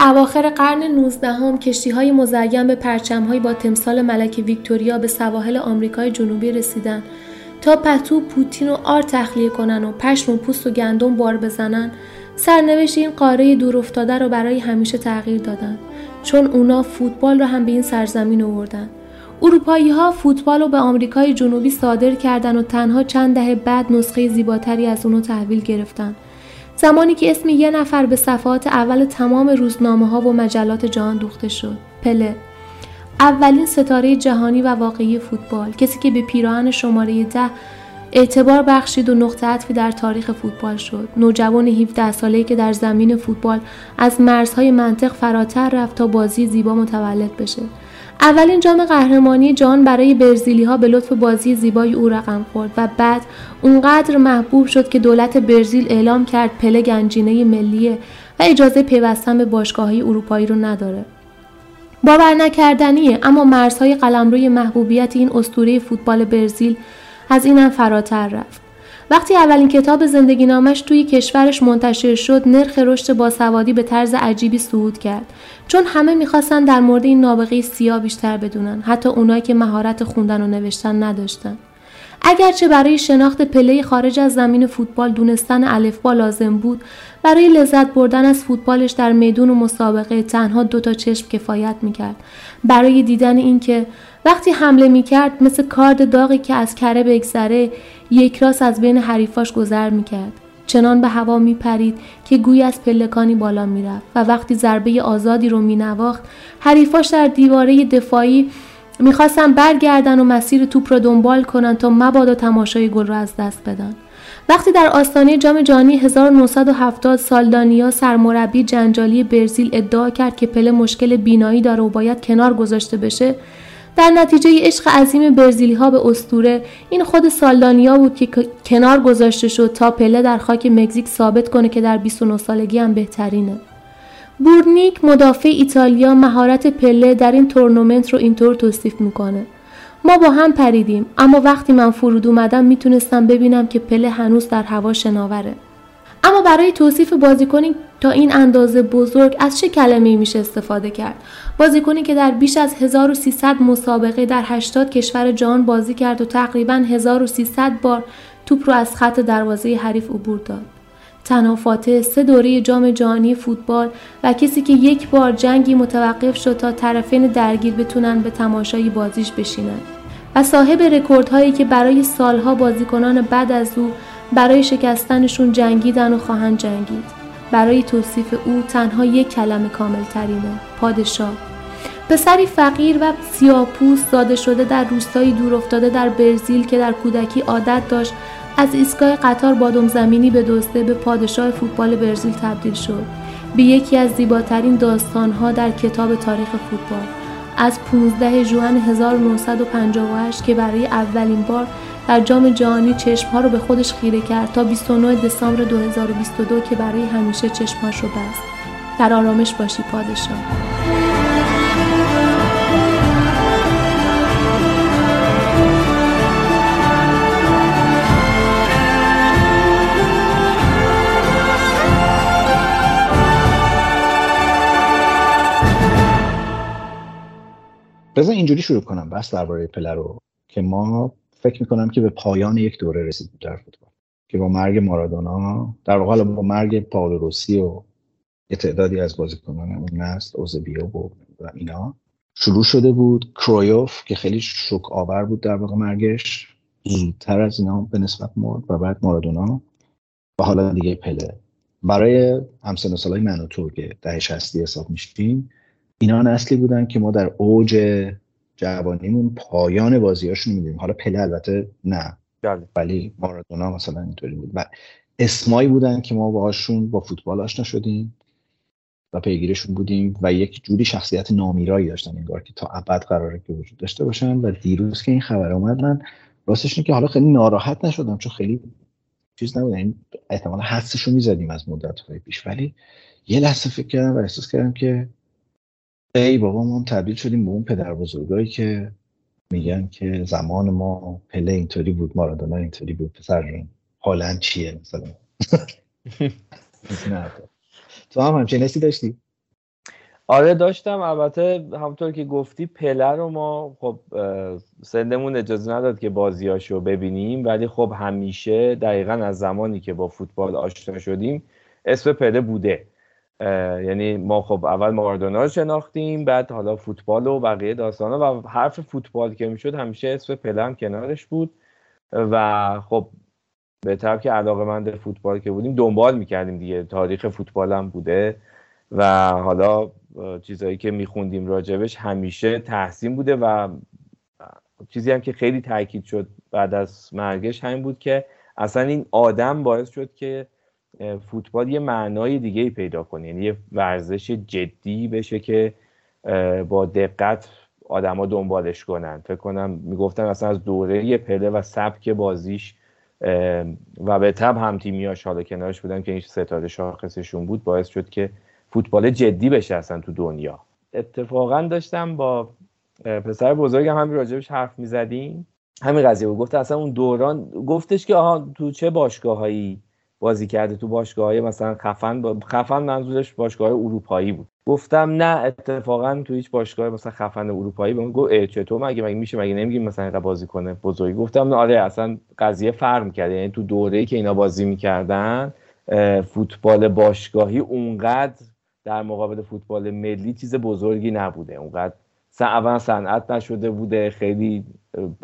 اواخر قرن 19 هم کشتی های مزین به پرچم با تمثال ملک ویکتوریا به سواحل آمریکای جنوبی رسیدن. تا پتو پوتین و آر تخلیه کنن و پشم و پوست و گندم بار بزنن سرنوشت این قاره دور افتاده رو برای همیشه تغییر دادن. چون اونا فوتبال رو هم به این سرزمین آوردن. اروپایی ها فوتبال رو به آمریکای جنوبی صادر کردن و تنها چند دهه بعد نسخه زیباتری از اونو تحویل گرفتن. زمانی که اسم یه نفر به صفحات اول تمام روزنامه ها و مجلات جهان دوخته شد. پله. اولین ستاره جهانی و واقعی فوتبال. کسی که به پیراهن شماره ده اعتبار بخشید و نقطه عطفی در تاریخ فوتبال شد. نوجوان 17 ساله‌ای که در زمین فوتبال از مرزهای منطق فراتر رفت تا بازی زیبا متولد بشه. اولین جام قهرمانی جان برای برزیلی ها به لطف بازی زیبای او رقم خورد و بعد اونقدر محبوب شد که دولت برزیل اعلام کرد پله گنجینه ملیه و اجازه پیوستن به باشگاهی اروپایی رو نداره. باور نکردنیه اما مرزهای قلمروی محبوبیت این اسطوره فوتبال برزیل از اینم فراتر رفت. وقتی اولین کتاب زندگی نامش توی کشورش منتشر شد نرخ رشد باسوادی به طرز عجیبی صعود کرد. چون همه می‌خواستن در مورد این نابغه سیاه بیشتر بدونن حتی اونایی که مهارت خوندن و نوشتن نداشتن. اگرچه برای شناخت پله خارج از زمین فوتبال دونستن الفبا لازم بود برای لذت بردن از فوتبالش در میدون و مسابقه تنها دو تا چشم کفایت می‌کرد. برای دیدن اینکه وقتی حمله می‌کرد مثل کارد داغی که از کره بگذره یک راست از بین حریفاش گذر می‌کرد. چنان به هوا میپرید که گوی از پلکانی بالا می‌رفت و وقتی ضربه آزادی رو مینواخت حریفاش در دیواره دفاعی می‌خواستن برگردن و مسیر توپ رو دنبال کنن تا مبادا تماشای گل را از دست بدن. وقتی در آستانه جام جهانی 1970 سالدانیا سرمربی جنجالی برزیل ادعا کرد که پله مشکل بینایی داره و باید کنار گذاشته بشه در نتیجه عشق عظیم برزیلی ها به استوره این خود سالدانیا بود که کنار گذاشته شد تا پله در خاک مکزیک ثابت کنه که در 29 سالگی هم بهترینه. بورنیک مدافع ایتالیا مهارت پله در این تورنمنت رو اینطور توصیف می‌کنه. ما با هم پریدیم اما وقتی من فرود اومدم می‌تونستم ببینم که پله هنوز در هوا شناوره. اما برای توصیف بازیکنی تا این اندازه بزرگ از چه کلمه‌ای میشه استفاده کرد؟ بازیکنی که در بیش از 1300 مسابقه در 80 کشور جهان بازی کرد و تقریبا 1300 بار توپ رو از خط دروازه حریف عبور داد. تنها فاتح سه دوره جام جهانی فوتبال و کسی که یک بار جنگی متوقف شد تا طرفین درگیر بتونن به تماشای بازیش بشینن. و صاحب رکوردهایی که برای سالها بازیکنان بعد از او برای شکستنشون جنگیدن و خواهند جنگید. برای توصیف او تنها یک کلمه کامل ترینه پادشاه. پسری فقیر و سیاپوس داده شده در روستایی دور افتاده در برزیل که در کودکی عادت داشت از ایستگاه قطار بادم زمینی به دوسته به پادشاه فوتبال برزیل تبدیل شد. به یکی از زیباترین داستانها در کتاب تاریخ فوتبال. از 15 ژوئن 1958 که برای اولین بار در جام جهانی چشمها رو به خودش خیره کرد تا 29 دسامبر 2022 که برای همیشه چشمهاش رو بست در آرامش باشی پادشاه. بذار اینجوری شروع کنم بس درباره پله رو که ما فکر می‌کنم که به پایان یک دوره رسید در فوتبال که با مرگ مارادونا در واقع با مرگ پاولو روسی و یه تعدادی از بازیکنان اون نسل اوزبیو و, اینا شروع شده بود. کرویوف که خیلی شک آور بود در واقع مرگش زودتر از اینا به نسبت مرد و بعد مارادونا و حالا دیگه پله. برای همسن و سالای من و تو که دهه 60 حساب میشیم اینا نسلی بودن که ما در اوج جوانیمون پایان بازیاشون میدیم حالا پله البته نه. بله. ولی مارادونا مثلا اینطوری بود. و اسمایی بودن که ما باهاشون با فوتبال آشنا شدیم و پیگیرشون بودیم و یک جوری شخصیت نامیرایی داشتن انگار که تا ابد قراره که وجود داشته باشن و دیروز که این خبر اومد من راستش که حالا خیلی ناراحت نشدم چون خیلی چیز نبود. این احتمال حدسش رو می‌زدیم از مدت های پیش. ولی یه لحظه فکر کردم و احساس کردم که ای بابا ما تبدیل شدیم به اون پدر بزرگایی که میگن که زمان ما پله اینطوری بود مارادونا اینطوری بود. پسر حالا چیه مثلا؟ تو هم همچین نسی داشتی؟ آره داشتم. البته همونطور که گفتی پله رو ما خب سندمون اجازه نداد که بازیاشو ببینیم ولی خب همیشه دقیقا از زمانی که با فوتبال آشنا شدیم اسم پله بوده. یعنی ما خب اول مارادونا رو شناختیم بعد حالا فوتبال و بقیه داستانا و حرف فوتبال که می‌شد همیشه اسم پله هم کنارش بود. و خب به طرف که علاقه مند فوتبال که بودیم دنبال می‌کردیم دیگه تاریخ فوتبال هم بوده. و حالا چیزهایی که میخوندیم راجبش همیشه تحسین بوده و چیزی هم که خیلی تاکید شد بعد از مرگش همین بود که اصلا این آدم باعث شد که فوتبال یه معنای دیگه ای پیدا کنه. یعنی یه ورزش جدی بشه که با دقت آدما دنبالش کنن. فکر کنم می‌گفتن اصلا از دوره پله و سبک بازیش و به تب هم تیمیاش حالا کنارش بودن که این ستاره شاخصشون بود باعث شد که فوتبال جدی بشه اصلا تو دنیا. اتفاقا داشتم با پسر بزرگم همین راجبش حرف می‌زدیم. همین قضیه بود. گفت اصلا اون دوران گفتش که آها تو چه باشگاهایی بازی کرده تو باشگاه های مثلا خفن با... خفن منظورش باشگاه اروپایی بود. گفتم نه اتفاقا تو هیچ باشگاه مثلا خفن اروپایی به گفت چطور؟ مگه مگه میشه؟ مگه نمیگیم مثلا بازی کنه؟ بزرگی گفتم نه آره اصلا قضیه فرق کرده. یعنی تو دوره‌ای که اینا بازی می‌کردن فوتبال باشگاهی اونقدر در مقابل فوتبال ملی چیز بزرگی نبوده. اونقدر اول صنعت نشده بوده خیلی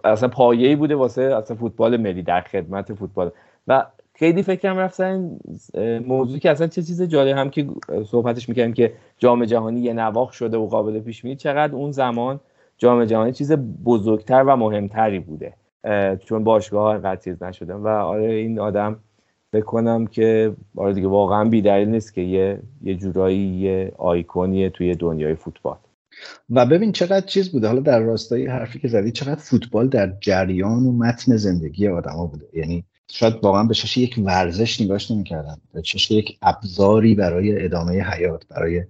اصلا پایه‌ای بوده واسه اصلا فوتبال ملی در خدمت فوتبال. و خیلی فکرم رفتن موضوعی که اصلا چه چیز جالب هم که صحبتش می‌کردیم که جام جهانی یه نواخ شده و قابل پیش بینی چقدر اون زمان جام جهانی چیز بزرگتر و مهمتری بوده چون باشگاه ها چیز نشدن. و آره این آدم فکر کنم که آره دیگه واقعا بیدلیل نیست که یه یه جورایی یه آیکونیه توی دنیای فوتبال. و ببین چقدر چیز بوده. حالا در راستای حرفی که زدی چقدر فوتبال در جریان و متن زندگی آدما بوده. یعنی شاید واقعا به چش یک ورزش نگاش نمی‌کردن. به چش یک ابزاری برای ادامه حیات برای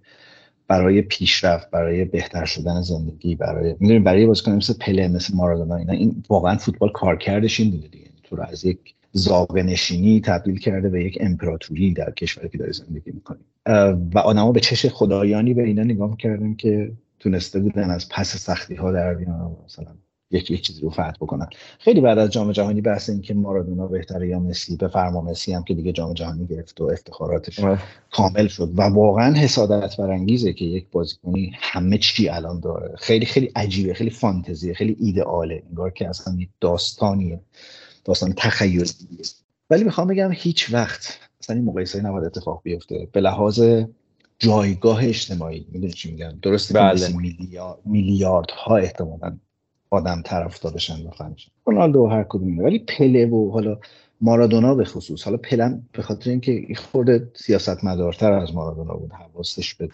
برای پیشرفت برای بهتر شدن زندگی برای می‌دونید برای بازیکن مثل پله مثل مارادونا اینا این واقعا فوتبال کارکردش این بوده دیگه. تو رو از یک زاویه نشینی تبدیل کرده به یک امپراتوری در کشوری که داری زندگی می‌کنی. و آدما به چش خدایانی به اینا نگاه می‌کردن که تونسته بودن از پس سختی ها در بیان. مثلا یک یک چیزی رو فتح بکنن. خیلی بعد از جام جهانی بحث این که مارادونا بهتره یا مسی به فرما مسی هم که دیگه جام جهانی گرفت و افتخاراتش کامل شد و واقعا حسادت برانگیزه که یک بازیکنی همه چی الان داره. خیلی خیلی عجیبه خیلی فانتزیه خیلی ایدئاله انگار که اصلا یک داستانیه داستان تخیلی ولی می‌خوام بگم هیچ وقت اصلا این مقایسه نباید اتفاق بیفته. به لحاظ جایگاه اجتماعی می‌دونی چی میگم؟ درسته بله. میلیارد احتمالاً آدم طرفدارشن و فنشن رونالدو هر کدوم ولی پله و حالا مارادونا به خصوص. حالا پلن به خاطر اینکه این خورده سیاست مدارتر از مارادونا بود. حواسش به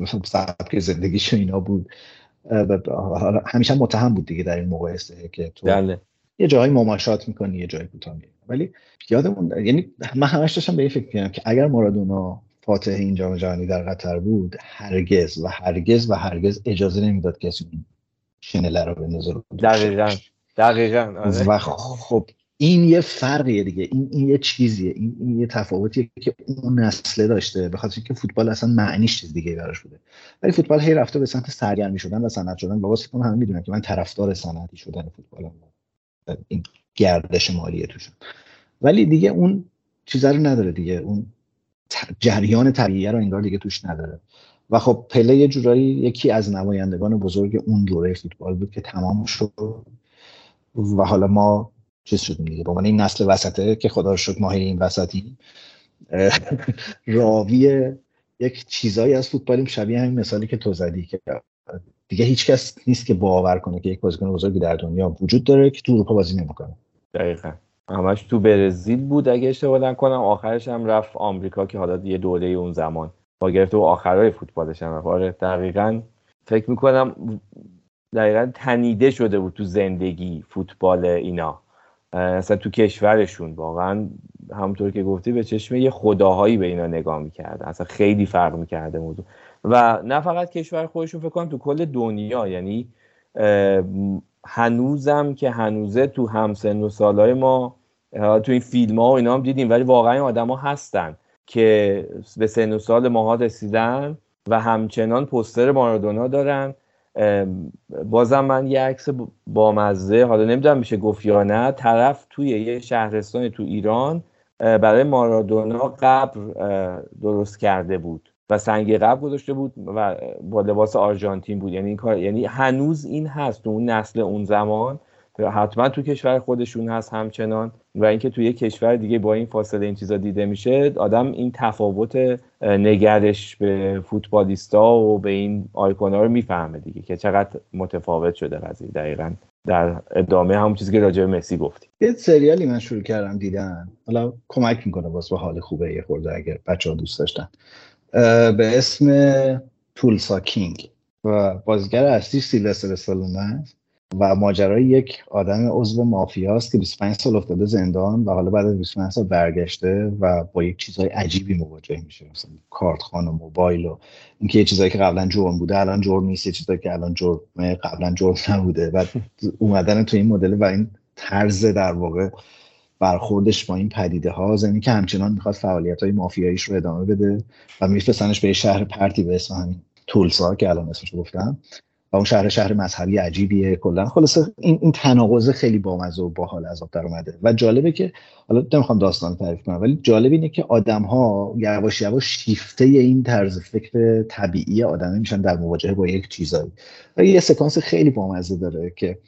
مثلا سبک زندگیش اینا بود. حالا همیشه متهم بود دیگه در این مقایسه که تو دله. یه جایی مماشات می‌کنی یه جایی کوتاه ولی یادمون یعنی من همش داشتم به این فکر کنم که اگر مارادونا فاتح این جام جهانی در قطر بود هرگز و هرگز و هرگز اجازه نمی‌داد کسی شنله رو بندازه دقیقا دقیقا آره. و خب این یه فرقیه دیگه این, این یه چیزیه این, این یه تفاوتیه که اون نسله داشته به خاطر اینکه فوتبال اصلا معنیش چیز دیگه براش بوده. ولی فوتبال هی رفته به سمت سرگرمی شدن و صنعت شدن. بابا فکر همه می‌دونن که من طرفدار صنعتی شدن فوتبال این گردش مالیه توشون. ولی دیگه اون چیزا رو نداره دیگه. اون جریان طبیعیه رو انگار دیگه توش نداره. و خب پله یه جورایی یکی از نمایندگان بزرگ اون دوره فوتبال بود که تمام شد. و حالا ما چیز شدیم دیگه. به این نسل وسطه که خدا شکر ماهی این وسطی راوی یک چیزایی از فوتبالیم شبیه همین مثالی که تو زدی که دیگه هیچ کس نیست که باور کنه که یک بازیکن بزرگی در دنیا وجود داره که تو اروپا بازی نمی‌کنه. دقیقا. همش تو برزیل بود. اگه اشتباه نکنم آخرش هم رفت آمریکا که حالا یه دوره اون زمان با گرفته و آخرای فوتبالش هم. آره دقیقا. فکر می‌کنم دقیقا تنیده شده بود تو زندگی فوتبال اینا. اصلا تو کشورشون واقعا. همونطور که گفتی به چشم یه خداهایی به اینا نگاه می‌کرده اصلا خیلی فرق می‌کرده موضوع. و نه فقط کشور خودشون فکر کنم تو کل دنیا. یعنی هنوزم که هنوزه تو همسن و سالهای ما تو این فیلم ها و اینا هم دیدیم. ولی واقعا آدم ها هستن. که به سن و سال ماها رسیدن و همچنان پستر مارادونا دارن. بازم من یه عکس بامزه حالا نمی‌دونم میشه گفت یا نه طرف توی یه شهرستان تو ایران برای مارادونا قبر درست کرده بود و سنگ قبر گذاشته بود و با لباس آرژانتین بود. یعنی این کار یعنی هنوز این هست تو اون نسل اون زمان. حتما تو کشور خودشون هست همچنان و اینکه توی کشور دیگه با این فاصله این چیزا دیده میشه آدم این تفاوت نگرش به فوتبالیستا و به این آیکونا رو می‌فهمه دیگه که چقدر متفاوت شده قضیه دقیقا در ادامه همون چیزی که راجع به مسی گفتی یه سریالی من شروع کردم دیدن. حالا کمک می‌کنه واسه حال خوبه یه خورده اگر بچه ها دوست داشتن. به اسم تولسا کینگ و بازیگر اصلی سیلوستر استالونه است. و ماجرای یک آدم عضو مافیاست که 25 سال افتاده زندان و حالا بعد از 25 سال برگشته و با یک چیزهای عجیبی مواجه میشه. مثلا کارتخان و موبایل و اینکه یه چیزایی که قبلا جرم بوده الان جرم نیست چیزایی که الان جرم قبلا جرم نبوده. و اومدن تو این مدل و این طرز در واقع برخوردش با این پدیده ها. زمین که همچنان می‌خواد فعالیت های مافیاییش رو ادامه بده و میفرستنش به شهر پرتی به اسم همین تولسا که الان اسمش گفتم. و اون شهر شهر مذهبی عجیبیه. کلا خلاصه این این تناقض خیلی بامزه و باحال از در اومده. و جالبه که حالا نمی‌خوام داستان تعریف کنم ولی جالب اینه که آدم ها یواش یواش شیفته این طرز فکر طبیعی آدمه میشن در مواجهه با یک چیزایی. و یه سکانس خیلی بامزه داره که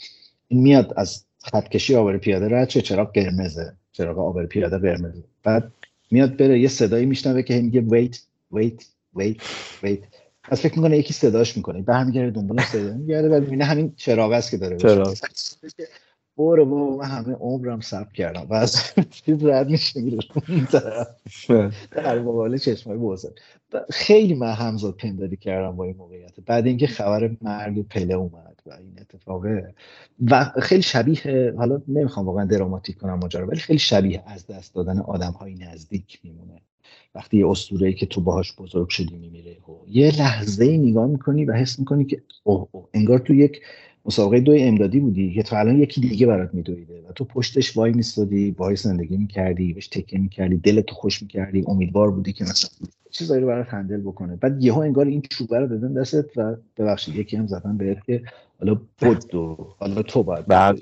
این میاد از خطکشی آبر پیاده رد چه چراغ قرمزه چراغ آبر پیاده قرمزه. بعد میاد بره یه صدایی میشنوه که میگه ویت ویت ویت ویت از فکر می‌کنه یکی صداش می‌کنه برمیگرده دنبال صدا میگرده و می‌بینه همین چراغ است که داره چراغ. برو با من همه عمرم سب کردم. و از چیز رد میشه میره در مقابل چشمای بزرگ خیلی من همزاد پنداری کردم با این موقعیت. بعد اینکه خبر مرگ پله اومد و این اتفاقه و خیلی شبیه حالا نمی‌خوام واقعا دراماتیک کنم ماجرا ولی خیلی شبیه از دست دادن آدم های نزدیک میمونه. وقتی یه اسطوره که تو باهاش بزرگ شدی میمیره و یه لحظه ای نگاه می‌کنی و حس می‌کنی که اوه, اوه انگار تو یک مسابقه دوی امدادی بودی که تو الان یکی دیگه برات میدویده و تو پشتش وای میستادی باهاش زندگی می‌کردی بهش تکه می‌کردی دلت خوش می‌کردی امیدوار بودی که مثلا چیزایی رو برات هندل بکنه. بعد یهو انگار این چوبه رو دادن دستت و ببخشید یکی هم زدن بهت که حالا بود و حالا تو باید بعد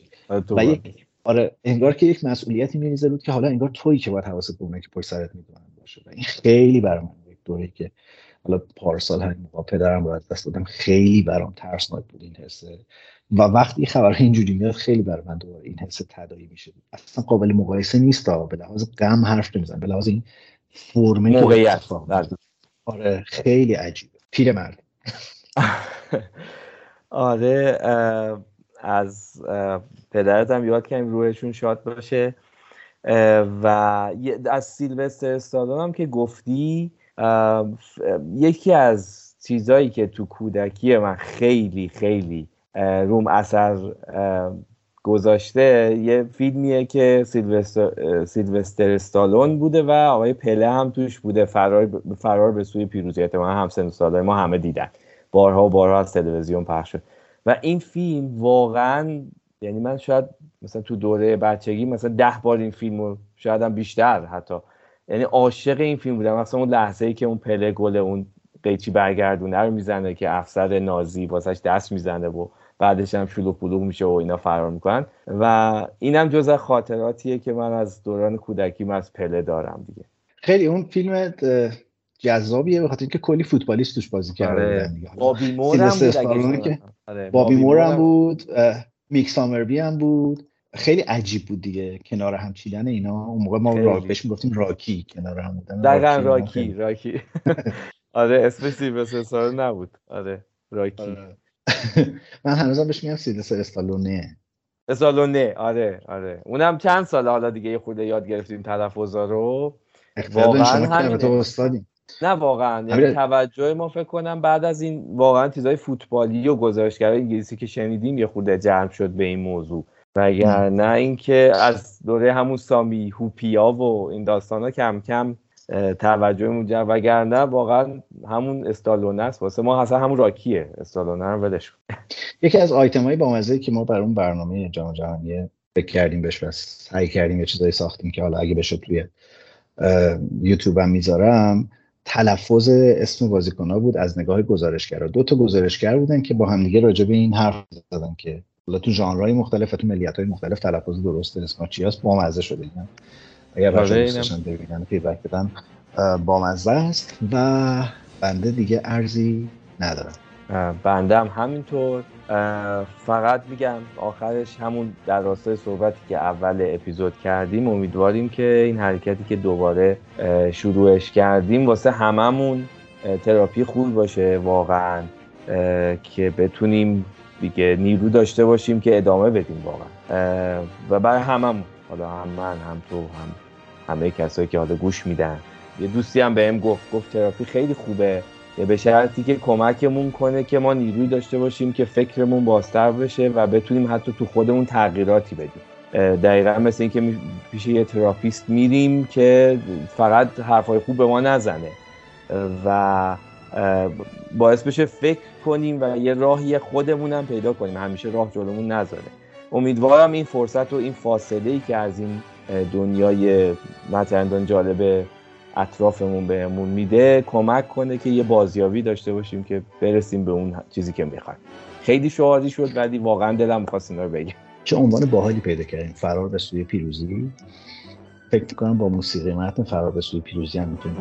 و یک آره انگار که یک مسئولیتی میریزه بود که حالا انگار تویی که باید حواست به که پشت سرت می‌دونن. باشه. و این خیلی برام یک دوره که حالا پارسال همین موقع پدرم رو از دست دادم. خیلی برام ترسناک بود این حسه و وقتی خبر اینجوری میاد خیلی بر من دوباره این حس تدایی میشه. اصلا قابل مقایسه نیست به لحاظ غم حرف نمیزن به لحاظ این فرمه موقعیت. آره خیلی عجیبه. پیر مرد. آره از پدرتم یاد کنیم روحشون شاد باشه. و از سیلوستر استادان هم که گفتی یکی از چیزایی که تو کودکی من خیلی خیلی روم اثر گذاشته یه فیلمیه که سیلوستر, سیلوستر استالون بوده و آقای پله هم توش بوده فرار, فرار به سوی پیروزی. من هم سن ساله ما همه دیدن. بارها و بارها از تلویزیون پخش شد. و این فیلم واقعا یعنی من شاید مثلا تو دوره بچگی مثلا ده بار این فیلم رو شاید هم بیشتر حتی. یعنی عاشق این فیلم بودم. مثلا اون لحظه ای که اون پله گل اون قیچی برگردونه رو می‌زنه که افسر نازی واسش دست می‌زنه و بعدش هم شلوغ پلوغ میشه و اینا فرار می‌کنن. و اینم جز خاطراتیه که من از دوران کودکیم از پله دارم دیگه. خیلی اون فیلم جذابیه به خاطر اینکه کلی فوتبالیست توش بازی کرده بابی مور هم بود آره. بابی مور هم بود میک سامربی هم بود. خیلی عجیب بود دیگه کنار هم چیدن اینا. اون موقع ما را بهش می‌گفتیم راکی کنار هم بودن. دقیقا راکی راکی آره اسمش سیلوستر نبود. آره راکی. آره. من هنوزم بهش میگم سیلوستر استالونه. استالونه آره آره. اونم چند سال حالا دیگه یه خورده یاد گرفتیم تلفظا رو. واقعا همین نه واقعا. یعنی توجه ما فکر کنم بعد از این واقعا چیزای فوتبالی و گزارشگرای انگلیسی که شنیدیم یه خورده جلب شد به این موضوع. اگر نه اینکه از دوره همون سامی هوپیا و این داستان ها کم کم توجه مونجا وگرنه واقعا همون استالونه است. واسه ما اصلا همون راکیه. استالونه رو ولش یکی از آیتم های با که ما بر اون برنامه جام جهانی فکر کردیم بهش و سعی کردیم یه چیزایی ساختیم که حالا اگه بشه توی یوتیوب هم می‌ذارم تلفظ اسم بازیکن بود از نگاه گزارشگرا. دو تا گزارشگر بودن که با همدیگه راجع به این حرف زدن که حالا تو ژانرهای مختلف تو ملیت های مختلف تلفظ درست اسم چی هست بامزه شده اینا. اگر بچه‌ها دوستشون ببینن فیدبک بدن بامزه است و بنده دیگه ارزی ندارم. بنده هم همینطور. فقط میگم آخرش همون در راستای صحبتی که اول اپیزود کردیم امیدواریم که این حرکتی که دوباره شروعش کردیم واسه هممون تراپی خوب باشه واقعا که بتونیم دیگه نیرو داشته باشیم که ادامه بدیم واقعا. و برای هممون حالا هم من هم تو هم همه کسایی که حالا گوش میدن. یه دوستی هم بهم گفت گفت تراپی خیلی خوبه. به شرطی که کمکمون کنه که ما نیروی داشته باشیم که فکرمون بازتر بشه و بتونیم حتی تو خودمون تغییراتی بدیم. دقیقا مثل اینکه پیش یه تراپیست میریم که فقط حرفای خوب به ما نزنه. و باعث بشه فکر کنیم و یه راهی خودمونم پیدا کنیم. همیشه راه جلومون نذاره. امیدوارم این فرصت و این فاصله ای که از این دنیای مثلا جالب اطرافمون بهمون میده کمک کنه که یه بازیابی داشته باشیم که برسیم به اون چیزی که می‌خوایم. خیلی شعاری شد ولی واقعا دلم می‌خواست اینا رو بگم. چه عنوان باحالی پیدا کردیم فرار به سوی پیروزی؟ فکر کنم با موسیقی متن فرار به سوی پیروزی هم می‌تونیم